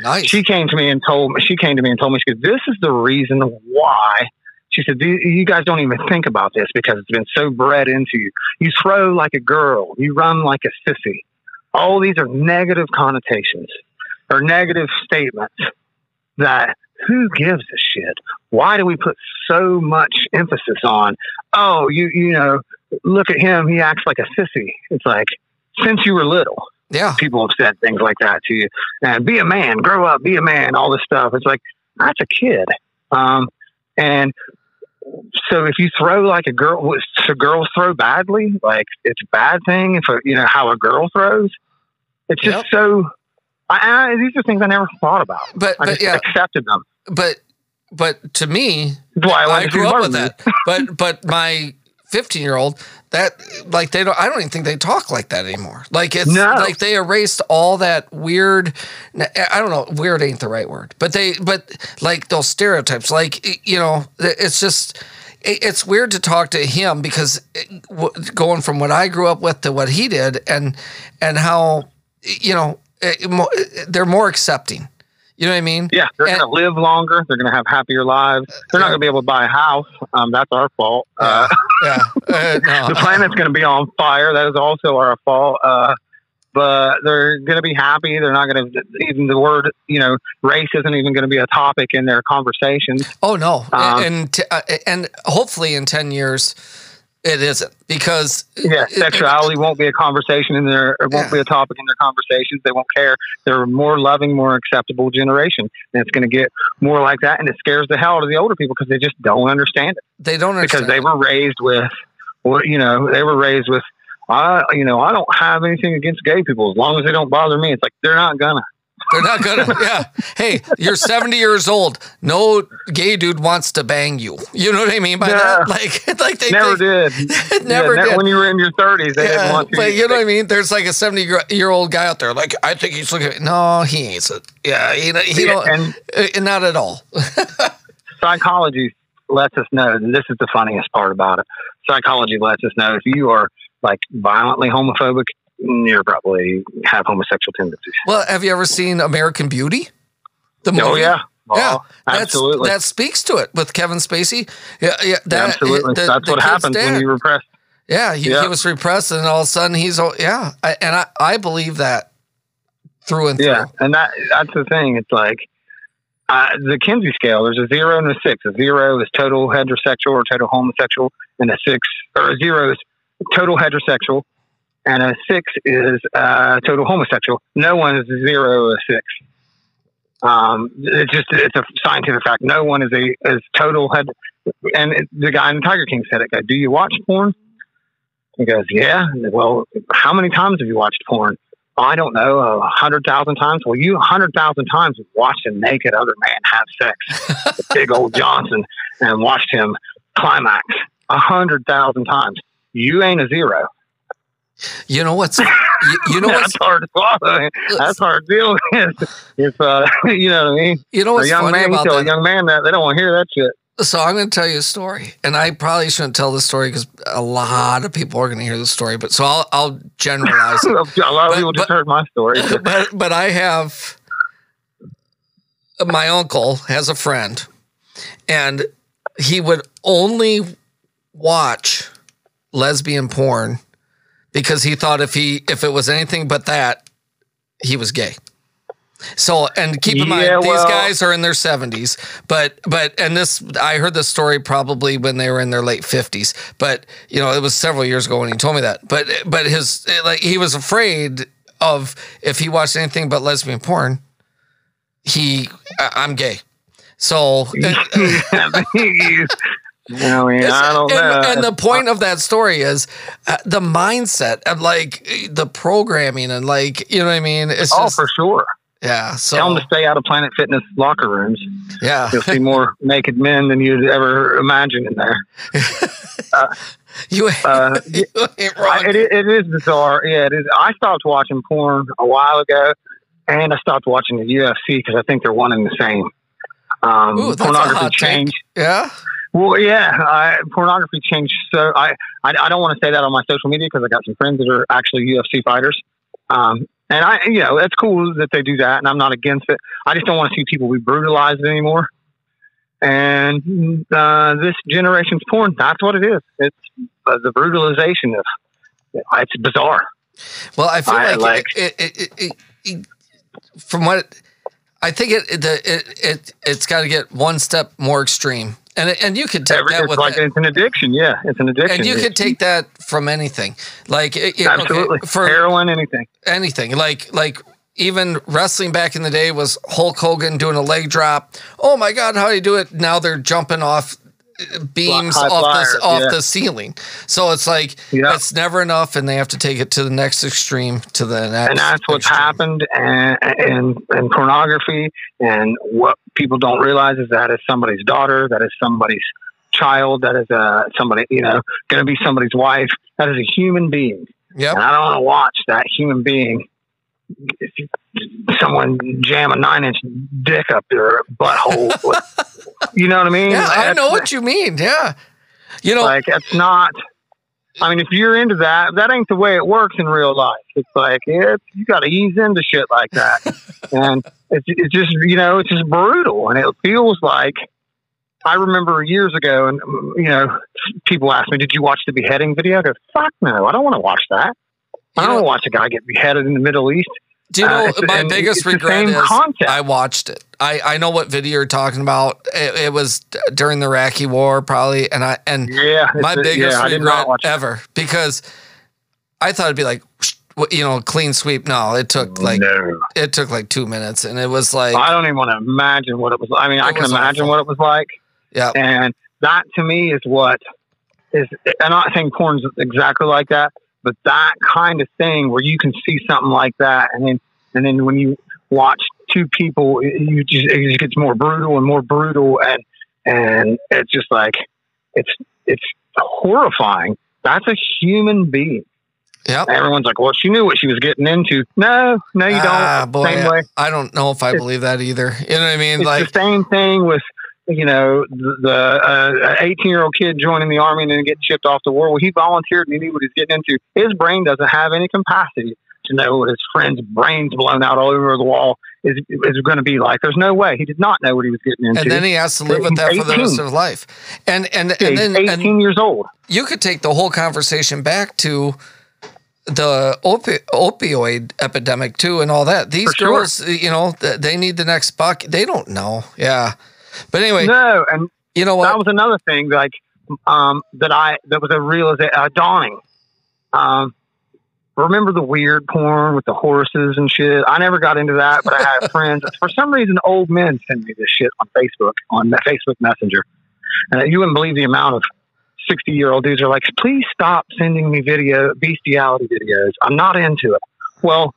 Nice. She came to me and told me. She came to me and told me. She goes, "This is the reason why." She said, "You guys don't even think about this because it's been so bred into you. You throw like a girl. You run like a sissy. All these are negative connotations or negative statements that who gives a shit? Why do we put so much emphasis on? Oh, you you know, look at him. He acts like a sissy. It's like since you were little, yeah, people have said things like that to you. And be a man, grow up, be a man. All this stuff. It's like that's a kid. Um, and so if you throw like a girl, so girls throw badly. Like it's a bad thing if a, you know how a girl throws. It's just yep. so I, I, these are things I never thought about. But I but just yeah, accepted them. but but to me, I, I grew up with that. but but my 15 year old that like they don't I don't even think they talk like that anymore. Like it's No. like they erased all that weird I don't know, weird ain't the right word. But they but like those stereotypes like you know, it's just it's weird to talk to him because eh, going from what I grew up with to what he did and and how you know eh, eh, they're more accepting. You know what I mean? Yeah, they're And- going to live longer. They're going to have happier lives. They're not going to be able to buy a house. Um, that's our fault. Uh, yeah. Uh, no. the planet's going to be on fire. That is also our fault. Uh, but they're going to be happy. They're not going to even the word you know race isn't even going to be a topic in their conversations. Oh no, Um, and t- uh, and hopefully in ten years it isn't because Yeah, it- sexuality won't be a conversation in their. It won't Yeah. be a topic in their conversations. They won't care. They're a more loving, more acceptable generation, and it's going to get more like that. And it scares the hell out of the older people because they just don't understand it. they don't because they were raised with, well, you know, they were raised with, I, you know, I don't have anything against gay people as long as they don't bother me. It's like they're not gonna. They're not gonna. yeah. Hey, you're 70 years old. No gay dude wants to bang you. You know what I mean by Yeah. that? Like, like they Never think, did. never Yeah, did. When you were in your thirties, they didn't Yeah, want to. but you know what I mean. There's like a 70 year- old guy out there. Like, I think he's looking. at No, he ain't. it. Yeah, he, he Yeah, don't. and uh, not at all. psychology lets us know, and this is the funniest part about it. Psychology lets us know if you are like violently homophobic, you're probably have homosexual tendencies. Well, have you ever seen American Beauty? The movie. Oh yeah, Yeah, Oh, that's, absolutely, That speaks to it with Kevin Spacey. Yeah, yeah, that, absolutely. the- That's the what happens when you repress. Yeah, he, Yeah. he was repressed, and all of a sudden he's oh, yeah, I, and I, I believe that through and Yeah, through. and that that's the thing. It's like uh, the Kinsey scale. There's a zero and a six. A zero is total heterosexual or total homosexual, and a six or a zero is total heterosexual, and a six is uh, total homosexual. No one is a zero or a six. Um, it's just it's a scientific fact. No one is a is total head. And it, the guy in Tiger King said it. Goes, Do you watch porn? He goes, Yeah. Well, how many times have you watched porn? I don't know, a hundred thousand times. Well, you a hundred thousand times watched a naked other man have sex big old Johnson and watched him climax a hundred thousand times. You ain't a zero. You know what's you, you know what's That's hard to swallow. That's hard to deal with. If uh, you know what I mean. you know A what's young funny man, you about tell a young man that they don't want to hear that shit. So I'm going to tell you a story, and I probably shouldn't tell this story because a lot of people are going to hear the story. But so I'll I'll generalize a lot of But- people just heard my story. but but I have my uncle has a friend, and he would only watch lesbian porn because he thought if he if it was anything but that, he was gay. So and keep in mind Yeah, these guys are in their seventies, but but and this I heard this story probably when they were in their late fifties, but you know it was several years ago when he told me that. But but his like he was afraid of if he watched anything but lesbian porn, he I- I'm gay. So I mean, I don't and, know. and the point of that story is uh, the mindset and like the programming and like you know what I mean. It's oh, just for sure. yeah. So Tell them to stay out of Planet Fitness locker rooms. yeah, You'll see more naked men than you'd ever imagine in there. you, Uh, you ain't I, wrong. it, it is bizarre. Yeah, it is. I stopped watching porn a while ago, and I stopped watching the UFC because I think they're one and the same. Um, Ooh, that's a pornography hot take. yeah. Well, yeah, I, pornography changed. So I, I, I don't want to say that on my social media because I got some friends that are actually UFC fighters. Um, and I, you know, it's cool that they do that, and I'm not against it. I just don't want to see people be brutalized anymore. And uh, this generation's porn, that's what it is. It's uh, the brutalization of. It's bizarre. Well, I feel I like, like- it, it, it, from what I think it it the, it, it it's got to get one step more extreme, and and you could take Every, that with like it. it's an addiction. Yeah, it's an addiction. and you could take that from anything, like it- it- okay, absolutely for heroin, anything. anything, like like even wrestling back in the day was Hulk Hogan doing a leg drop. Oh my God, how do you do it? Now they're jumping off beams High off flyers, the off yeah. the ceiling. So it's like Yeah. it's never enough, and they have to take it to the next extreme, to the next. and that's what's extreme. happened and and and pornography and what people don't realize is that is somebody's daughter that is somebody's child that is uh somebody you know going to be somebody's wife that is a human being Yep. and i don't want to watch that human being if you- someone jam a nine inch dick up their butthole you know what i mean Yeah, I know what you mean. Yeah. You know, like it's not I mean, if you're into that, that ain't the way it works in real life. It's like it's, you got to ease into shit like that, and it's, it's just you know it's just brutal, and it feels like I remember years ago, and you know people asked me, "Did you watch the beheading video?" I go, "Fuck no, I don't want to watch that. I don't know- want to watch a guy get beheaded in the Middle East." do you know uh, my biggest regret is concept. I watched it. I, I know what video you're talking about. It, it was during the Iraqi war, probably, and I and Yeah, my biggest yeah, regret ever because I thought it'd be like you know clean sweep. No, it took like no. it took like two minutes, and it was like I don't even want to imagine what it was. I mean, I can imagine awful. what it was like. yeah And that to me is what is, I'm not saying porn's exactly like that, but that kind of thing where you can see something like that. And then, and then when you watch two people, it- you just, it just gets more brutal and more brutal. And, and it's just like, it's, it's horrifying. That's a human being. yeah. Everyone's like, well, she knew what she was getting into. No, no, you Ah, don't. boy, Same way. I don't know if I It's- believe that either. You know what I mean? It's like the same thing with you know the- the uh, 18 year old kid joining the army and then getting shipped off to war. Well, he volunteered and he knew what he's getting into. His brain doesn't have any capacity to know what his friend's brains blown out all over the wall is is going to be like. There's no way he did not know what he was getting into. and then he has to live with that for the rest of his life. And and Yeah, and then 18 and years old. you could take the whole conversation back to the opi- opioid epidemic too and all that. These For sure. girls, you know, th- they need the next buck. They don't know. Yeah. But anyway, No, and you know what? that was another thing like um, that I that was a realization uh, dawning. Um, remember the weird porn with the horses and shit? I never got into that, but I had friends. For some reason, old men send me this shit on Facebook on Facebook Messenger, and you wouldn't believe the amount of sixty year old dudes are like, "Please stop sending me video bestiality videos. I'm not into it." Well,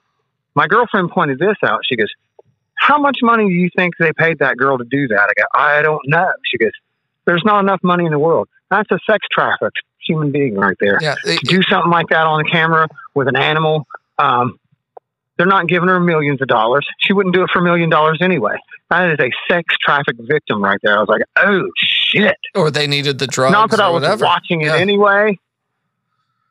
my girlfriend pointed this out. She goes, how much money do you think they paid that girl to do that? I go, I don't know. She goes, there's not enough money in the world. That's a sex trafficked human being right there. Yeah. To do something like that on the camera with an animal, um, they're not giving her millions of dollars. She wouldn't do it for a million dollars anyway. That is a sex trafficked victim right there. I was like, oh shit. or they needed the drugs not that I was whatever. watching it Yeah. anyway,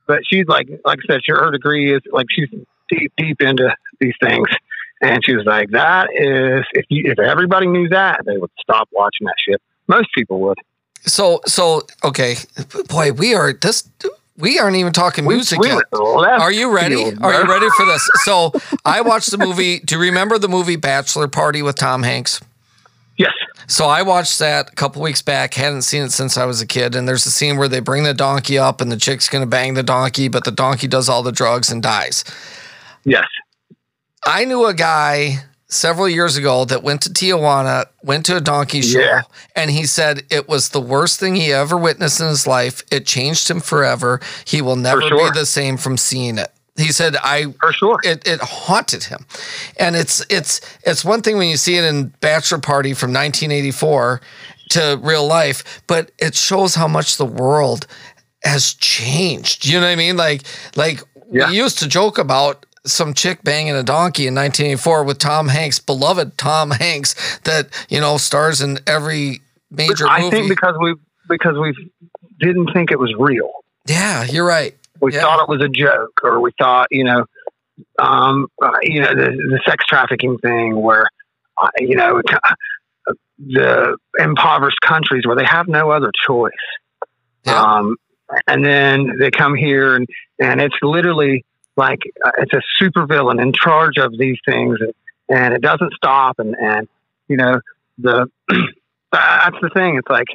but she's like, like I said, her degree is like she's deep, deep into these things. And she was like, "That is, if you, if everybody knew that, they would stop watching that shit. Most people would. So so okay, boy, we are this. We aren't even talking music yet. Are you ready? field, Are you ready for this? So I watched the movie. Do you remember the movie Bachelor Party with Tom Hanks? Yes. So I watched that a couple weeks back. Hadn't seen it since I was a kid. And there's a scene where they bring the donkey up, and the chick's gonna bang the donkey, but the donkey does all the drugs and dies. Yes. I knew a guy several years ago that went to Tijuana, went to a donkey show, Yeah. and he said it was the worst thing he ever witnessed in his life. It changed him forever. He will never sure. be the same from seeing it. He said, I For sure. it, it haunted him. And it's it's it's one thing when you see it in Bachelor Party from 1984 to real life, but it shows how much the world has changed. You know what I mean? Like like Yeah. we used to joke about some chick banging a donkey in 1984 with Tom Hanks, beloved Tom Hanks, that you know stars in every major movie. I movie. think because we because we didn't think it was real. yeah, you're right. We Yeah. thought it was a joke, or we thought, you know, um, uh, you know, the, the sex trafficking thing, where, uh, you know, the impoverished countries where they have no other choice. Yeah. Um, and then they come here, and and it's literally like uh, it's a supervillain in charge of these things, and, and it doesn't stop. And and you know, the that's the thing. It's like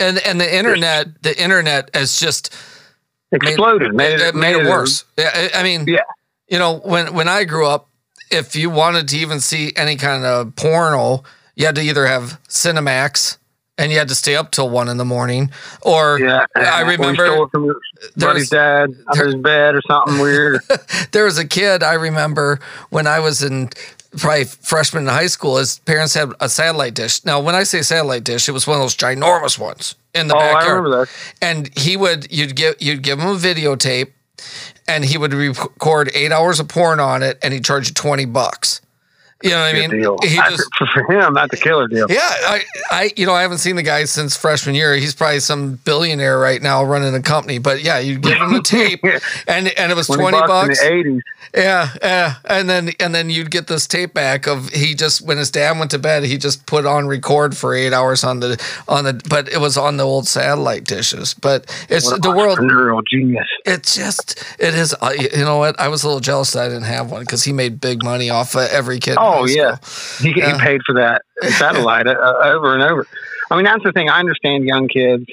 And and the internet, the internet has just exploded, made, it, it, made it worse. Yeah, I I mean, Yeah. you know, when when I grew up, if you wanted to even see any kind of porno, you had to either have Cinemax and you had to stay up till one in the morning. Or Yeah, I remember from there was- dad under his bed or something weird. there was a kid I remember when I was in probably freshman in high school. His parents had a satellite dish. Now, when I say satellite dish, it was one of those ginormous ones in the oh, I backyard. remember that. and he would you'd give you'd give him a videotape and he would record eight hours of porn on it and he'd charge you 20 bucks you know what i mean deal. he just for, him, that's a killer deal. yeah I, I you know i haven't seen the guy since freshman year he's probably some billionaire right now running a company but yeah you give him the tape and and it was 20 20 bucks, bucks in the 80s. yeah, yeah, and then and then you'd get this tape back of he just when his dad went to bed, he just put on record for eight hours on the on the, but it was on the old satellite dishes. But it's the world. genius. It's just it is. uh, You know what? I was a little jealous that I didn't have one because he made big money off of every kid. in Oh, yeah. He, Yeah. he paid for that satellite uh, over and over. I mean, that's the thing. I understand young kids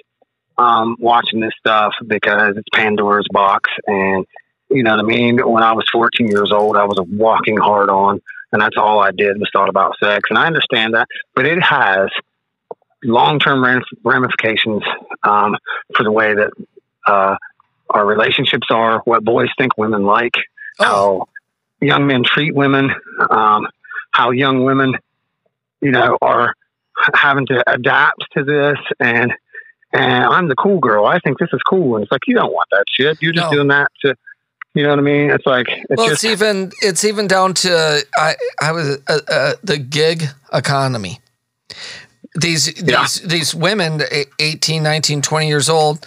um, watching this stuff because it's Pandora's box. And, you know what I mean? When I was 14 years old, I was a walking hard on, and that's all I did was thought about sex. And I understand that, but it has long term ramifications um, for the way that uh, our relationships are, what boys think women like, Oh, how young men treat women, um, how young women, you know, are having to adapt to this. And and I'm the cool girl. I think this is cool. And it's like you don't want that shit. You're just No. doing that to, you know what I mean? It's like it's well, just it's even it's even down to I I was uh, uh, the gig economy. These Yeah. these these women eh, 18, 19, 20 years old,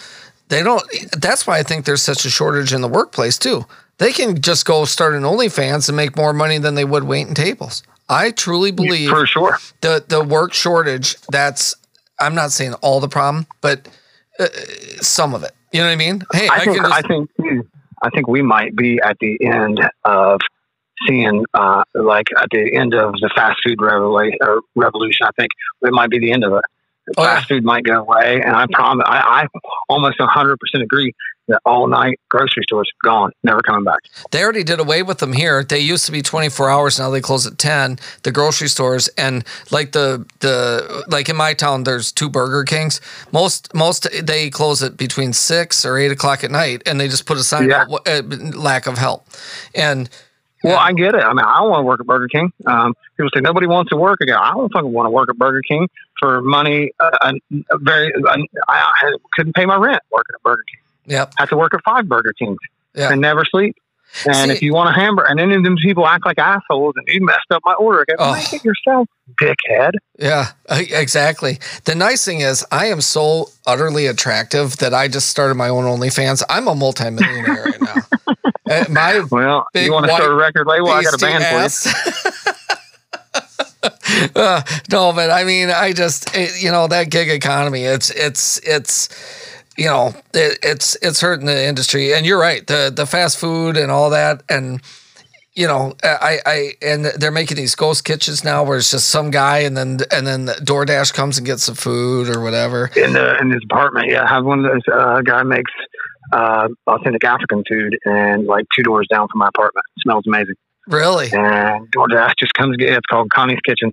they don't that's why I think there's such a shortage in the workplace too. They can just go start an OnlyFans and make more money than they would waiting tables. I truly believe for sure. the the work shortage that's I'm not saying all the problem, but uh, some of it. You know what I mean? Hey, I, I think just I think I think we might be at the end of seeing uh, like at the end of the fast food revela- or revolution. I think it might be the end of it. Oh, yeah. fast food might go away, and I promise. I, I almost 100 percent agree that all night grocery stores gone, never coming back. They already did away with them here. They used to be 24 hours. Now they close at 10. The grocery stores and like the the like in my town, there's two Burger Kings. Most most they close it between six or eight o'clock at night, and they just put a sign Yeah. out uh, lack of help. And Well, I get it. I mean, I don't want to work at Burger King. Um, people say nobody wants to work again. I don't fucking want to work at Burger King for money. Uh, uh, very, uh, I, I couldn't pay my rent working at Burger King. Yep, I have to work at five Burger Kings Yeah. and never sleep. And See- if you want a hamburger, and then them people act like assholes, and you messed up my order. Go, Oh. make it yourself, dickhead. yeah, exactly. The nice thing is, I am so utterly attractive that I just started my own OnlyFans. I'm a multimillionaire right now. Uh, my Well, you want to start a record label? I got a band for you. ass. Uh, no, but I mean, I just it, you know that gig economy. It's it's it's you know it, it's it's hurting the industry. And you're right. The the fast food and all that and. You know, I, I, and they're making these ghost kitchens now, where it's just some guy, and then, and then the DoorDash comes and gets the food or whatever. in the in his apartment. Yeah, I have one of those. Uh, guy makes uh, authentic African food, and like two doors down from my apartment. It smells amazing. Really? And DoorDash just comes get. It's called Connie's Kitchen.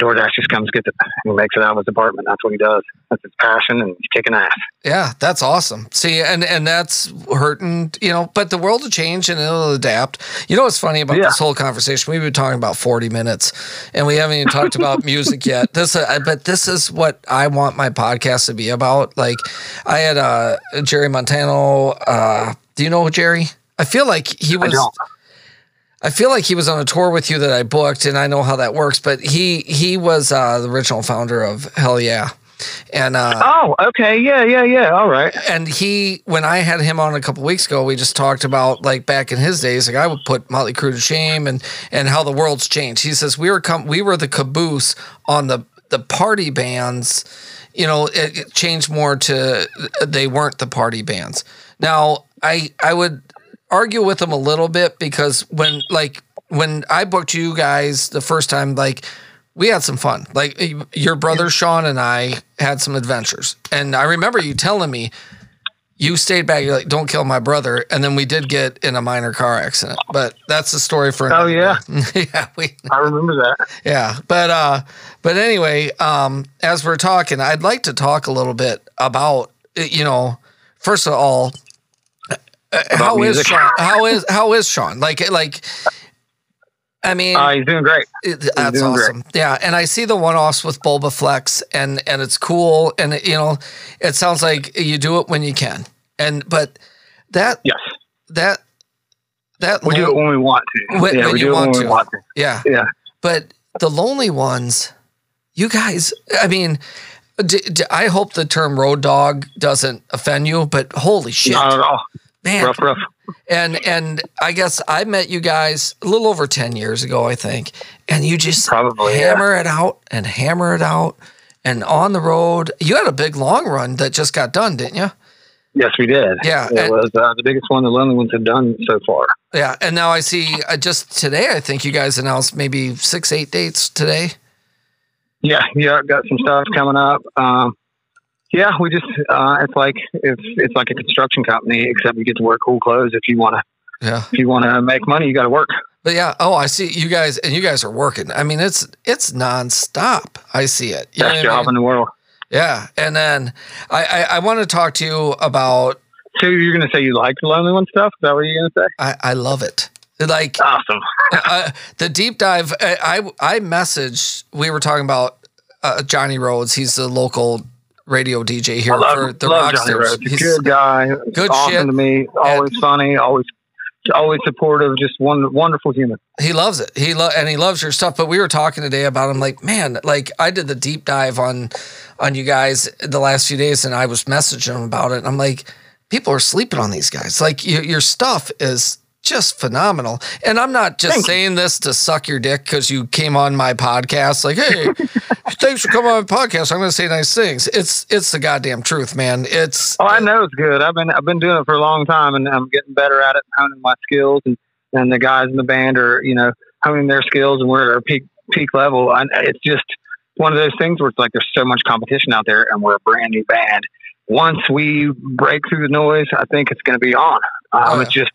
DoorDash just comes get it. He makes it out of his apartment. That's what he does. That's his passion, and he's kicking ass. Yeah, that's awesome. See, and and that's hurting, you know. But the world will change and it'll adapt. You know what's funny about Yeah. this whole conversation? We've been talking about forty minutes, and we haven't even talked about music yet. This, uh, but this is what I want my podcast to be about. Like, I had uh, Jerry Montano. Uh, do you know Jerry? I feel like he I was. I feel like he was on a tour with you that I booked, and I know how that works. But he he was uh, the original founder of Hellyeah, and uh, Oh, okay. Yeah, yeah, yeah. All right. and he when I had him on a couple weeks ago, we just talked about like back in his days, like I would put Motley Crue to shame and and how the world's changed. He says we were com- we were the caboose on the the party bands. You know, it, it changed more to they weren't the party bands. Now I I would argue with them a little bit because when like when I booked you guys the first time, like we had some fun. Like your brother Sean and I had some adventures, and I remember you telling me you stayed back. You're like, don't kill my brother. And then we did get in a minor car accident, but that's a story for. Oh yeah, yeah. We. I remember that. Yeah, but uh, but anyway, um, as we're talking, I'd like to talk a little bit about you know, first of all, how is music. Sean? How is how is Sean? Like like. I mean, Uh, he's doing great. That's doing great. awesome. Yeah, and I see the one-offs with Bobaflex, and and it's cool, and it, you know, it sounds like you do it when you can, and but that Yes, that that we do it when we want to. When- yeah, when we you do it want when to. we want to. yeah, Yeah. but the lonely ones, you guys, I mean. D- d- I hope the term road dog doesn't offend you, but holy shit, Not at all. Man! Rough, rough. And and I guess I met you guys a little over ten years ago, I think, and you just Probably, yeah. hammer it out and hammer it out, and on the road. You had a big long run that just got done, didn't you? Yes, we did. Yeah, it and- was uh, the biggest one the Lonely Ones have done so far. Yeah, and now I see uh, just today. I think you guys announced maybe six, eight dates today. Yeah, yeah, got some stuff coming up. Um, yeah, we just uh, it's like it's it's like a construction company, except you get to wear cool clothes. If you want to, Yeah, if you want to make money, you got to work. but yeah. Oh, I see you guys, and you guys are working. I mean, it's it's nonstop. I see it. You Best what I job mean? in the world. Yeah, and then I I, I want to talk to you about. So you're going to say you like the Lonely One stuff? Is that what you're going to say? I I love it. Like Awesome. uh, the deep dive. I I, I messaged. We were talking about uh, Johnny Rhodes. He's the local radio DJ here I love, for the love Johnny Rockstars. Rhodes. He's a good guy. Good awesome shit. to me. Always funny. Always, always supportive. Just one wonderful human. he loves it. He lo- and he loves your stuff. But we were talking today about him. Like, man, like I did the deep dive on on you guys the last few days, and I was messaging him about it. And I'm like, people are sleeping on these guys. Like, your your stuff is just phenomenal. And I'm not just Thank you. saying this to suck your dick because you came on my podcast. Like, hey, thanks for coming on my podcast. I'm going to say nice things. It's it's the goddamn truth, man. It's Oh, I know it's good. I've been I've been doing it for a long time, and I'm getting better at it, honing my skills, and and the guys in the band are you know honing their skills, and we're at our peak peak level. And it's just one of those things where it's like there's so much competition out there, and we're a brand new band. Once we break through the noise, I think it's going to be on. Um, Oh, yeah. It's just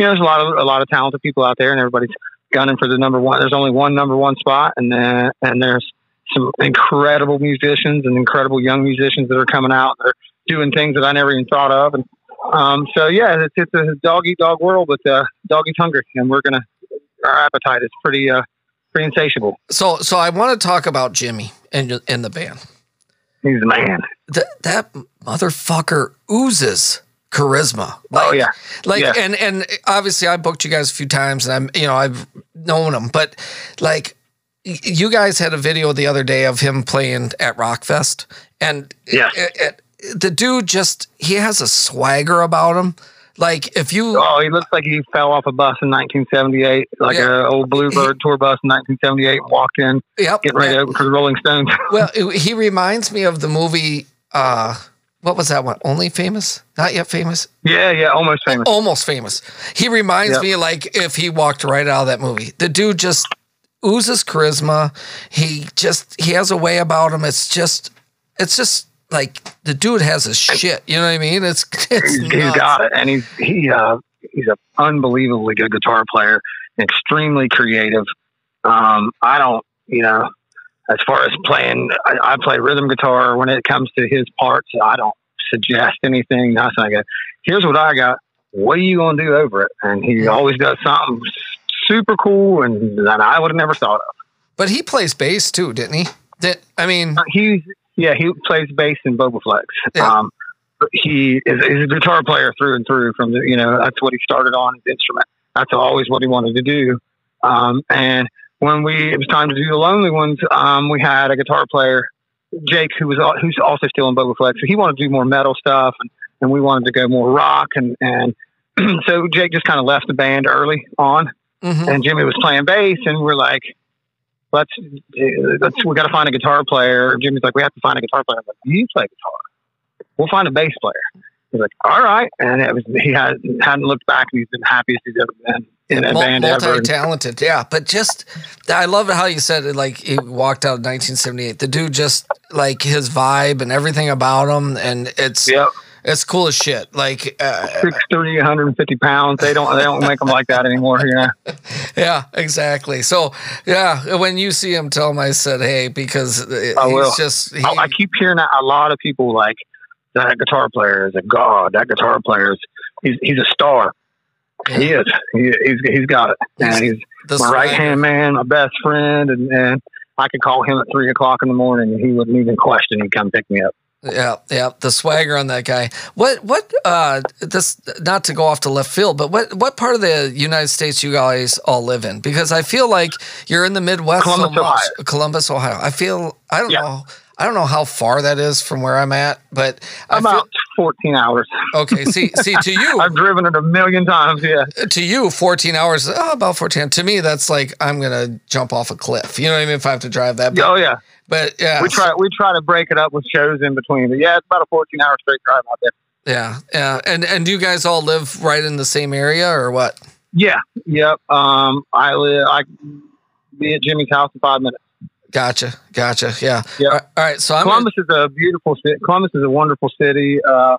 you know there's a lot of a lot of talented people out there, and everybody's gunning for the number one. There's only one number one spot, and then and there's some incredible musicians and incredible young musicians that are coming out. They're doing things that I never even thought of. And um, so, yeah, it's, it's a dog eat dog world, but uh, dog eats hungry, and we're gonna. Our appetite is pretty uh, pretty insatiable. so so. I want to talk about Jimmy and in the band. He's the man. That that motherfucker oozes charisma. Like, oh yeah, like Yeah. and and obviously I booked you guys a few times and I'm you know I've known him, but like you guys had a video the other day of him playing at Rockfest, and yeah, it- it- the dude just he has a swagger about him. Like if you Oh, he looks like he fell off a bus in 1978, like Yeah. a old Bluebird tour bus in 1978. Walked in, yep, getting ready to open for the Rolling Stones. well he reminds me of the movie. uh What was that one? Only famous, not yet famous. yeah, yeah, almost famous. almost famous. He reminds Yep. me like if he walked right out of that movie. The dude just oozes charisma. He just he has a way about him. It's just it's just like the dude has his shit. You know what I mean? It's it's he's, nuts. got it, and he's he uh, he's an unbelievably good guitar player, extremely creative. Um, I don't, you know, as far as playing, I, I play rhythm guitar. When it comes to his parts, I don't suggest anything. Nothing. I go, here's what I got. What are you going to do over it? And he always does something super cool, and that I would have never thought of. But he plays bass too, didn't he? That I mean, He's yeah, he plays bass in Bobaflex. Yeah. Um, he is he's a guitar player through and through. From the you know that's what he started on his instrument. That's always what he wanted to do. Um, and when we it was time to do the Lonely Ones, um, we had a guitar player, Jake, who was who's also still in Bobaflex. So he wanted to do more metal stuff, and, and we wanted to go more rock. And and so Jake just kind of left the band early on mhm. and Jimmy was playing bass, and we're like, let's let's we got to find a guitar player. Jimmy's like, we have to find a guitar player. I'm like, you play guitar. We'll find a bass player. He's like, all right, and it was he had hadn't looked back, and he's been happiest he's ever been in a band ever. multi talented, yeah. But just, I love how you said it. Like he walked out in 1978. The dude just like his vibe and everything about him, and it's Yep. It's cool as shit. Like uh, 6'3", 150 pounds. They don't they don't make them like that anymore. Yeah, yeah, exactly. So yeah, when you see him, tell him I said hey because it- I will. he's just he, I, I keep hearing a lot of people like that guitar player is a god. That guitar player is he's he's a star. He is. He, he's he's got it. And he's the my right hand man, my best friend, and, and I could call him at three o'clock in the morning, and he wouldn't even question. He'd come pick me up. Yeah, yeah, the swagger on that guy. What, what? Uh, this not to go off to left field, but what, what part of the United States you guys all live in? Because I feel like you're in the Midwest so Columbus, much. Ohio. Columbus, Ohio. I feel I don't Yeah. know. I don't know how far that is from where I'm at, but About fourteen hours. okay. See, see, to you, I've driven it a million times. Yeah. to you, 14 hours. Oh, about 14. To me, that's like I'm gonna jump off a cliff. You know what I mean? If I have to drive that, but, Oh yeah. but yeah, We try we try to break it up with shows in between. But yeah, it's about a fourteen hour straight drive out there. yeah, yeah. And and do you guys all live right in the same area or what? Yeah. Yep. Um, I live. I be at Jimmy's house in five minutes. Gotcha, gotcha. Yeah. Yeah. All right, all right, so I'm gonna- Columbus is a beautiful city. Columbus is a wonderful city. Uh,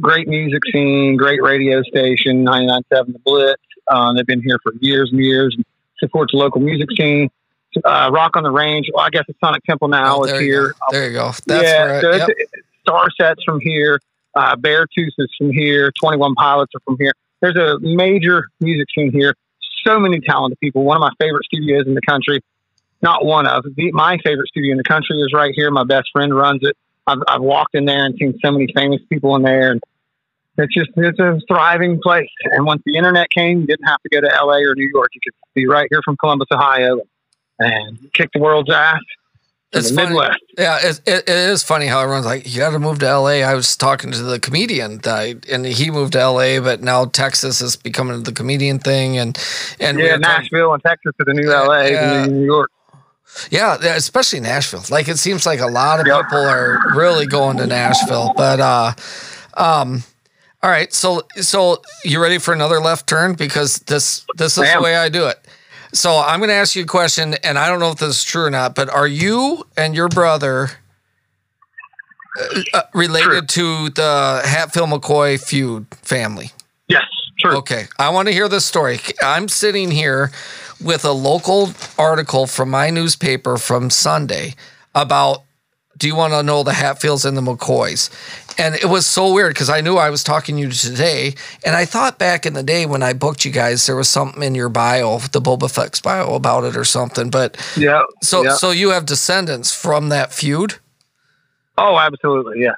great music scene, great radio station, 99.7 The Blitz. Uh, they've been here for years and years. and Supports the local music scene. Uh, Rock on the Range. Well, I guess the Sonic Temple now oh, is there you here. go. There you go. That's yeah, where. so it's, yep. it's Star Sets from here. Uh, Beartooth is from here. 21 Pilots are from here. There's a major music scene here. So many talented people. One of my favorite studios in the country. Not one of the, my favorite studio in the country is right here. My best friend runs it. I've, I've walked in there and seen so many famous people in there, and it's just it's a thriving place. And once the internet came, you didn't have to go to L.A. or New York. You could be right here from Columbus, Ohio, and kick the world's ass. It's funny. Midwest. Yeah, it, it, it is funny how everyone's like, you got to move to LA. I was talking to the comedian, that, and he moved to LA, but now Texas is becoming the comedian thing, and and we Yeah, were talking- Nashville and Texas to the new LA, yeah. New York. Yeah, especially Nashville. Like it seems like a lot of Yep. people are really going to Nashville. But uh um all right, so so you ready for another left turn? Because this this is the way I do it. So I'm gonna ask you a question, and I don't know if this is true or not, but are you and your brother uh, uh, related to the Hatfield McCoy feud family? Yes, Okay, I want to hear this story. I'm sitting here with a local article from my newspaper from Sunday about do you want to know the Hatfields and the McCoys? And it was so weird because I knew I was talking to you today. And I thought back in the day when I booked you guys, there was something in your bio, the Bobaflex bio about it or something. But Yeah. so yeah. so you have descendants from that feud? Oh, absolutely. Yeah.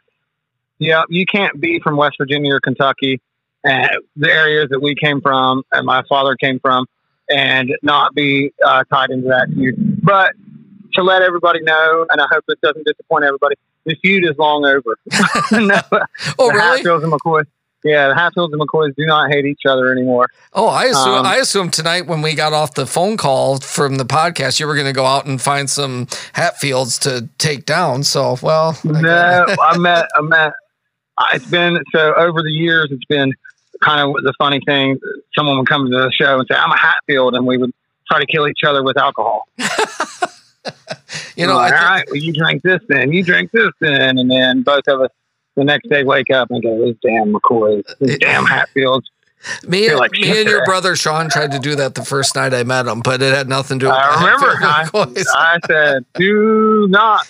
Yeah. You can't be from West Virginia or Kentucky, uh, the areas that we came from and my father came from, and not be uh, tied into that feud. But to let everybody know, and I hope this doesn't disappoint everybody, the feud is long over. no, Oh, the really? Hatfields and McCoys. Yeah, the Hatfields and McCoys do not hate each other anymore. Oh, I assume Um, I assume tonight when we got off the phone call from the podcast, you were going to go out and find some Hatfields to take down. So, well, I No, I met, I met. It's been so over the years. It's been kind of the funny thing. Someone would come to the show and say, "I'm a Hatfield," and we would try to kill each other with alcohol. you know, Like, I all thi- well, you drink this then, you drink this then, and then both of us the next day wake up and go, "This damn McCoys, this damn Hatfields." me, feel like me and your brother Sean tried to do that the first night I met him, but it had nothing to do with I remember. I, I said, "Do not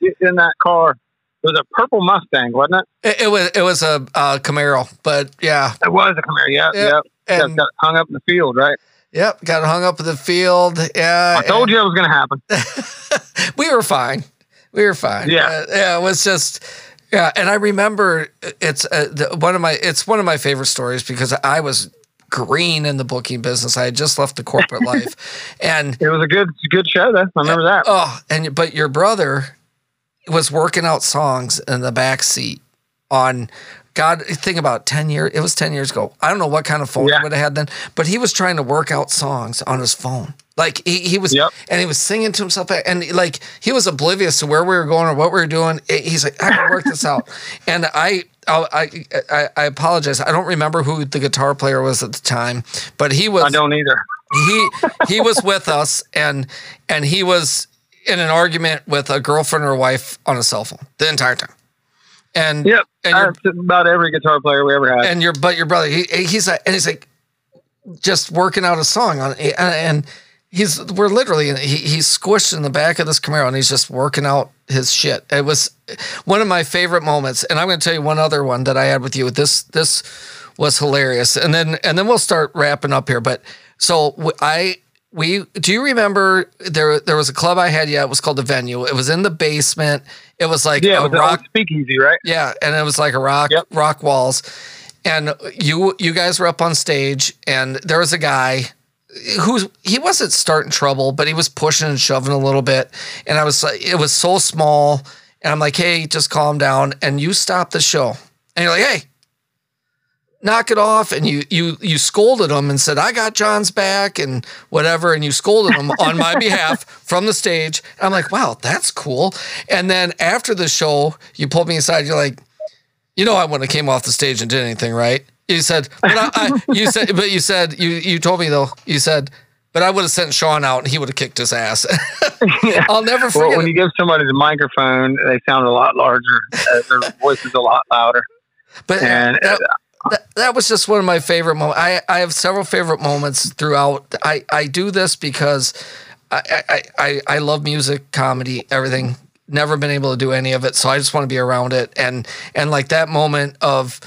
get in that car." It was a purple Mustang, wasn't it? It, it was it was a uh, Camaro, but yeah, It was a Camaro. Yep, Yeah, yep. Got, and got hung up in the field, right? yep, got hung up in the field. Yeah, I told you it was going to happen. we were fine. We were fine. Yeah. Uh, yeah. It was just, yeah. And I remember it's uh, the, one of my it's one of my favorite stories because I was green in the booking business. I had just left the corporate life, and It was a good good show, though. I remember that. oh, and but your brother was working out songs in the back seat on. God, think about ten years. It was ten years ago. I don't know what kind of phone Yeah. he would have had then, but he was trying to work out songs on his phone. Like he, he was, Yep. and he was singing to himself, and like he was oblivious to where we were going or what we were doing. He's like, I can work this out, and I, I, I, I apologize. I don't remember who the guitar player was at the time, but he was I don't either. he he was with us and and he was in an argument with a girlfriend or wife on a cell phone the entire time And Yep. and about every guitar player we ever had. and your but your brother he he's like and he's like just working out a song on and, and he's we're literally he, he's squished in the back of this Camaro and he's just working out his shit. It was one of my favorite moments, and I'm going to tell you one other one that I had with you. This this was hilarious, and then and then we'll start wrapping up here. But so I. We do you remember there there was a club I had yeah it was called the venue it was in the basement it was like yeah, a it was the rock speakeasy, right? yeah, and it was like a rock Yep. rock walls. And you you guys were up on stage and there was a guy who's he wasn't starting trouble, but he was pushing and shoving a little bit. And I was like, it was so small. And I'm like, hey, just calm down. And you stop the show. And you're like, hey, knock it off. And you you you scolded him and said, I got John's back and whatever. And you scolded him on my behalf from the stage. And I'm like, wow, that's cool. And then after the show, you pulled me aside, you're like, you know, I wouldn't have came off the stage and did anything, right? You said, but I, I, you said, but you said, you you told me though, you said, but I would have sent Sean out and he would have kicked his ass. I'll never forget. Well, when it. you give somebody the microphone, they sound a lot larger. Uh, their voice is a lot louder. but And that, that, that was just one of my favorite moments. I, I have several favorite moments throughout. I, I do this because I, I, I, I love music, comedy, everything. Never been able to do any of it, so I just want to be around it. And and like that moment of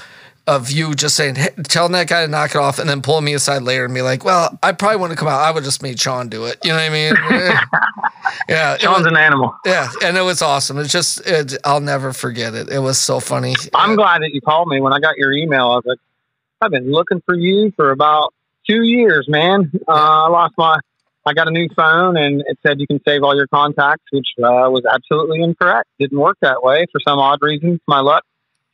of you just saying, hey, telling that guy to knock it off, and then pulling me aside later and be like, "Well, I probably wouldn't come out. I would just made Sean do it." You know what I mean? yeah, Sean's was- an animal. yeah, and it was awesome. It's just, it, I'll never forget it. It was so funny. I'm glad that you called me when I got your email. I was like, I've been looking for you for about two years, man. Uh, I lost my, I got a new phone and it said you can save all your contacts, which uh, was absolutely incorrect. Didn't work that way for some odd reason. My luck.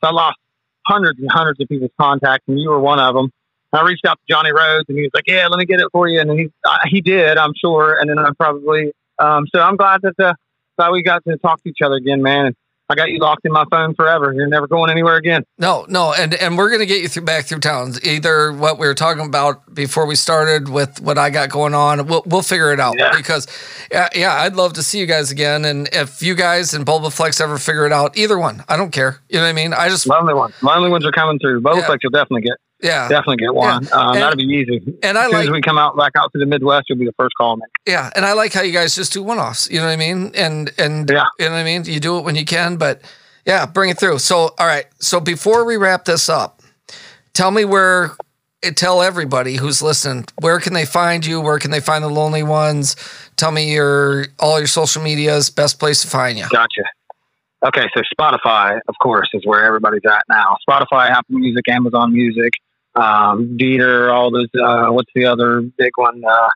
So I lost hundreds and hundreds of people's contacts, and you were one of them. I reached out to Johnny Rhodes, and he was like, "Yeah, let me get it for you," and he uh, he did, I'm sure. And then I probably, um, so I'm glad that uh, glad we got to talk to each other again, man. And I got you locked in my phone forever. You're never going anywhere again. No, no, and and we're gonna get you through back through towns. Either what we were talking about before we started with what I got going on, we'll we'll figure it out Yeah. because, yeah, yeah, I'd love to see you guys again. And if you guys and Bobaflex ever figure it out, either one, I don't care. You know what I mean? I just Lonely ones. Lonely ones are coming through. Bobaflex Yeah. you'll definitely get. Yeah, Definitely get one. Um, And- that'll be easy. and I As soon like as we come out back out to the Midwest, you'll be the first call, man. yeah, and I like how you guys just do one offs. You know what I mean? And and Yeah. you know what I mean? You do it when you can, but yeah, bring it through. So all right, so before we wrap this up, tell me where. eh, Tell everybody who's listening where can they find you? Where can they find the lonely ones? Tell me your all your social medias. Best place to find you. Gotcha. Okay, so Spotify, of course, is where everybody's at now. Spotify, Apple Music, Amazon Music, um, Deezer, all those. Uh, what's the other big one? Uh,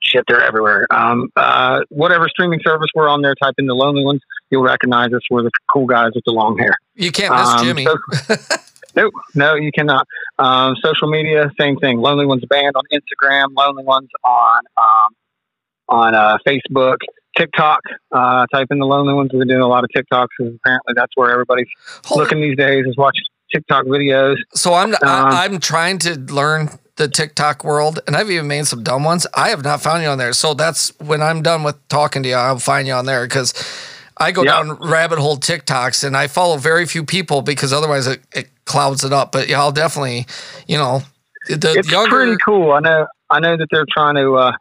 shit, they're everywhere. Um, uh, whatever streaming service we're on there, type in the Lonely Ones. You'll recognize us. We're the cool guys with the long hair. You can't miss Um, Jimmy. so- no, no, you cannot. Um, social media, same thing. Lonely Ones Band on Instagram. Lonely Ones on um, on uh, Facebook, TikTok. Uh, type in the Lonely Ones. We've been doing a lot of TikToks. because Apparently, that's where everybody's Hold looking these days is watching TikTok videos. So I'm Um, I, I'm trying to learn the TikTok world, and I've even made some dumb ones. I have not found you on there, so that's when I'm done with talking to you. I'll find you on there because I go Yeah. down rabbit hole TikToks, and I follow very few people because otherwise it, it clouds it up. But yeah, I'll definitely, you know, the it's younger. pretty cool. I know. I know that they're trying to uh,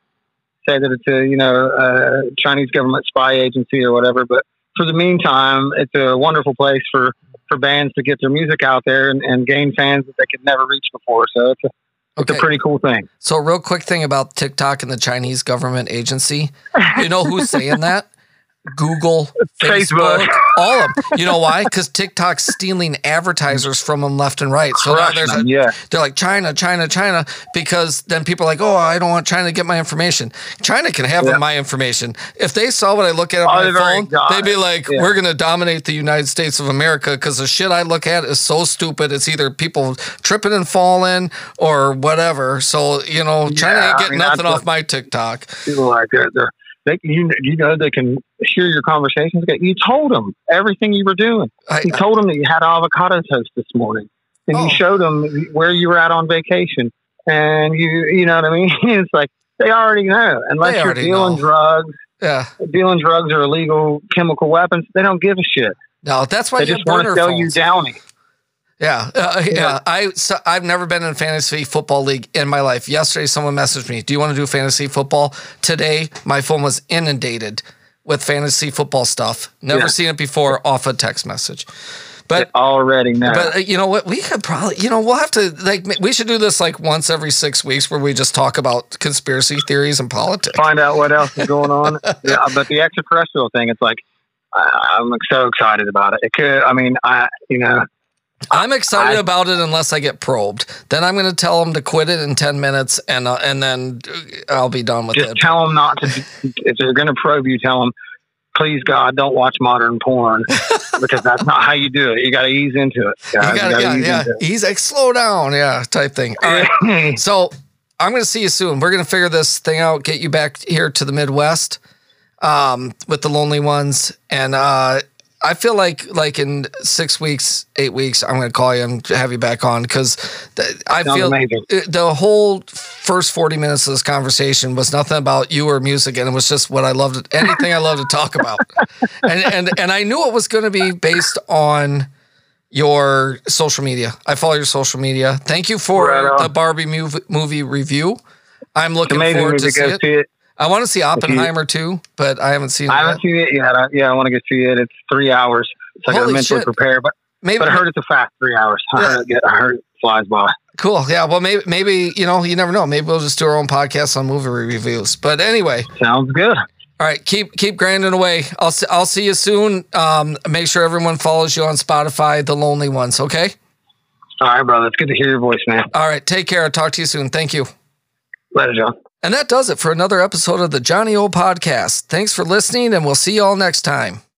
say that it's a you know uh, Chinese government spy agency or whatever, but for the meantime, it's a wonderful place for for bands to get their music out there and, and gain fans that they could never reach before. So it's a it's Okay. a pretty cool thing. So, real quick thing about TikTok and the Chinese government agency. You know who's saying that? Google, Facebook, Facebook. all of them. You know why? Because TikTok's stealing advertisers from them left and right. So now there's a, yeah. they're like China, China, China, because then people are like, oh, I don't want China to get my information. China can have Yeah. my information. If they saw what I look at on Oh, my phone, they'd be like, Yeah. we're going to dominate the United States of America because the shit I look at is so stupid. It's either people tripping and falling or whatever. So, you know, China ain't I mean, nothing off my TikTok. People like they're, they're they you you know they can hear your conversations. You told them everything you were doing. I, You told them that you had avocado toast this morning, and Oh. you showed them where you were at on vacation, and you you know what I mean. it's like they already know. Unless They you're dealing know. drugs, yeah. dealing drugs or illegal chemical weapons, they don't give a shit. No, that's why they just want to sell you Downy. Yeah, uh, yeah. Yeah. I so I've never been in a fantasy football league in my life. Yesterday, someone messaged me, "Do you want to do fantasy football?" Today, my phone was inundated with fantasy football stuff. Never Yeah. seen it before off a text message. But Already now. but uh, you know what? We could probably you know we'll have to like we should do this like once every six weeks where we just talk about conspiracy theories and politics. Find out what else is going on. yeah, but the extraterrestrial thing, it's like I, I'm so excited about it. It could. I mean, I you know. I'm excited I- about it unless I get probed. Then I'm going to tell them to quit it in ten minutes, and uh, and then uh, I'll be done with just it. tell them not to. If they're going to probe you, tell them, please God, don't watch modern porn because that's not how you do it. You got to ease into it. Guys. You gotta, gotta yeah, ease yeah. into He's like, slow down, yeah, type thing. All right. So I'm going to see you soon. We're going to figure this thing out, get you back here to the Midwest um, with the lonely ones. And uh, I feel like like in six weeks, eight weeks, I'm going to call you and have you back on because I Sounds feel amazing. it- the whole first 40 minutes of this conversation was nothing about you or music and it was just what I loved anything I love to talk about. And and and I knew it was going to be based on your social media. I follow your social media. Thank you for Right the Barbie movie, movie review. I'm looking forward to to it. it. I want to see Oppenheimer too, but I haven't seen it I yet. haven't seen it yet. I, yeah, I want to go see it. It's three hours, so I got Holy to mentally shit. prepare. But Maybe but I heard it's a fast three hours. I, heard, it, I heard it flies by. cool. Yeah. Well, maybe maybe you know you never know. Maybe we'll just do our own podcast on movie reviews. But anyway, Sounds good. All right, keep keep grinding away. I'll see, I'll see you soon. Um, make sure everyone follows you on Spotify, The Lonely Ones. Okay. All right, brother. It's good to hear your voice, man. All right. Take care. I'll talk to you soon. Thank you. Later, John. And that does it for another episode of the Johnny O Podcast. Thanks for listening, and we'll see you all next time.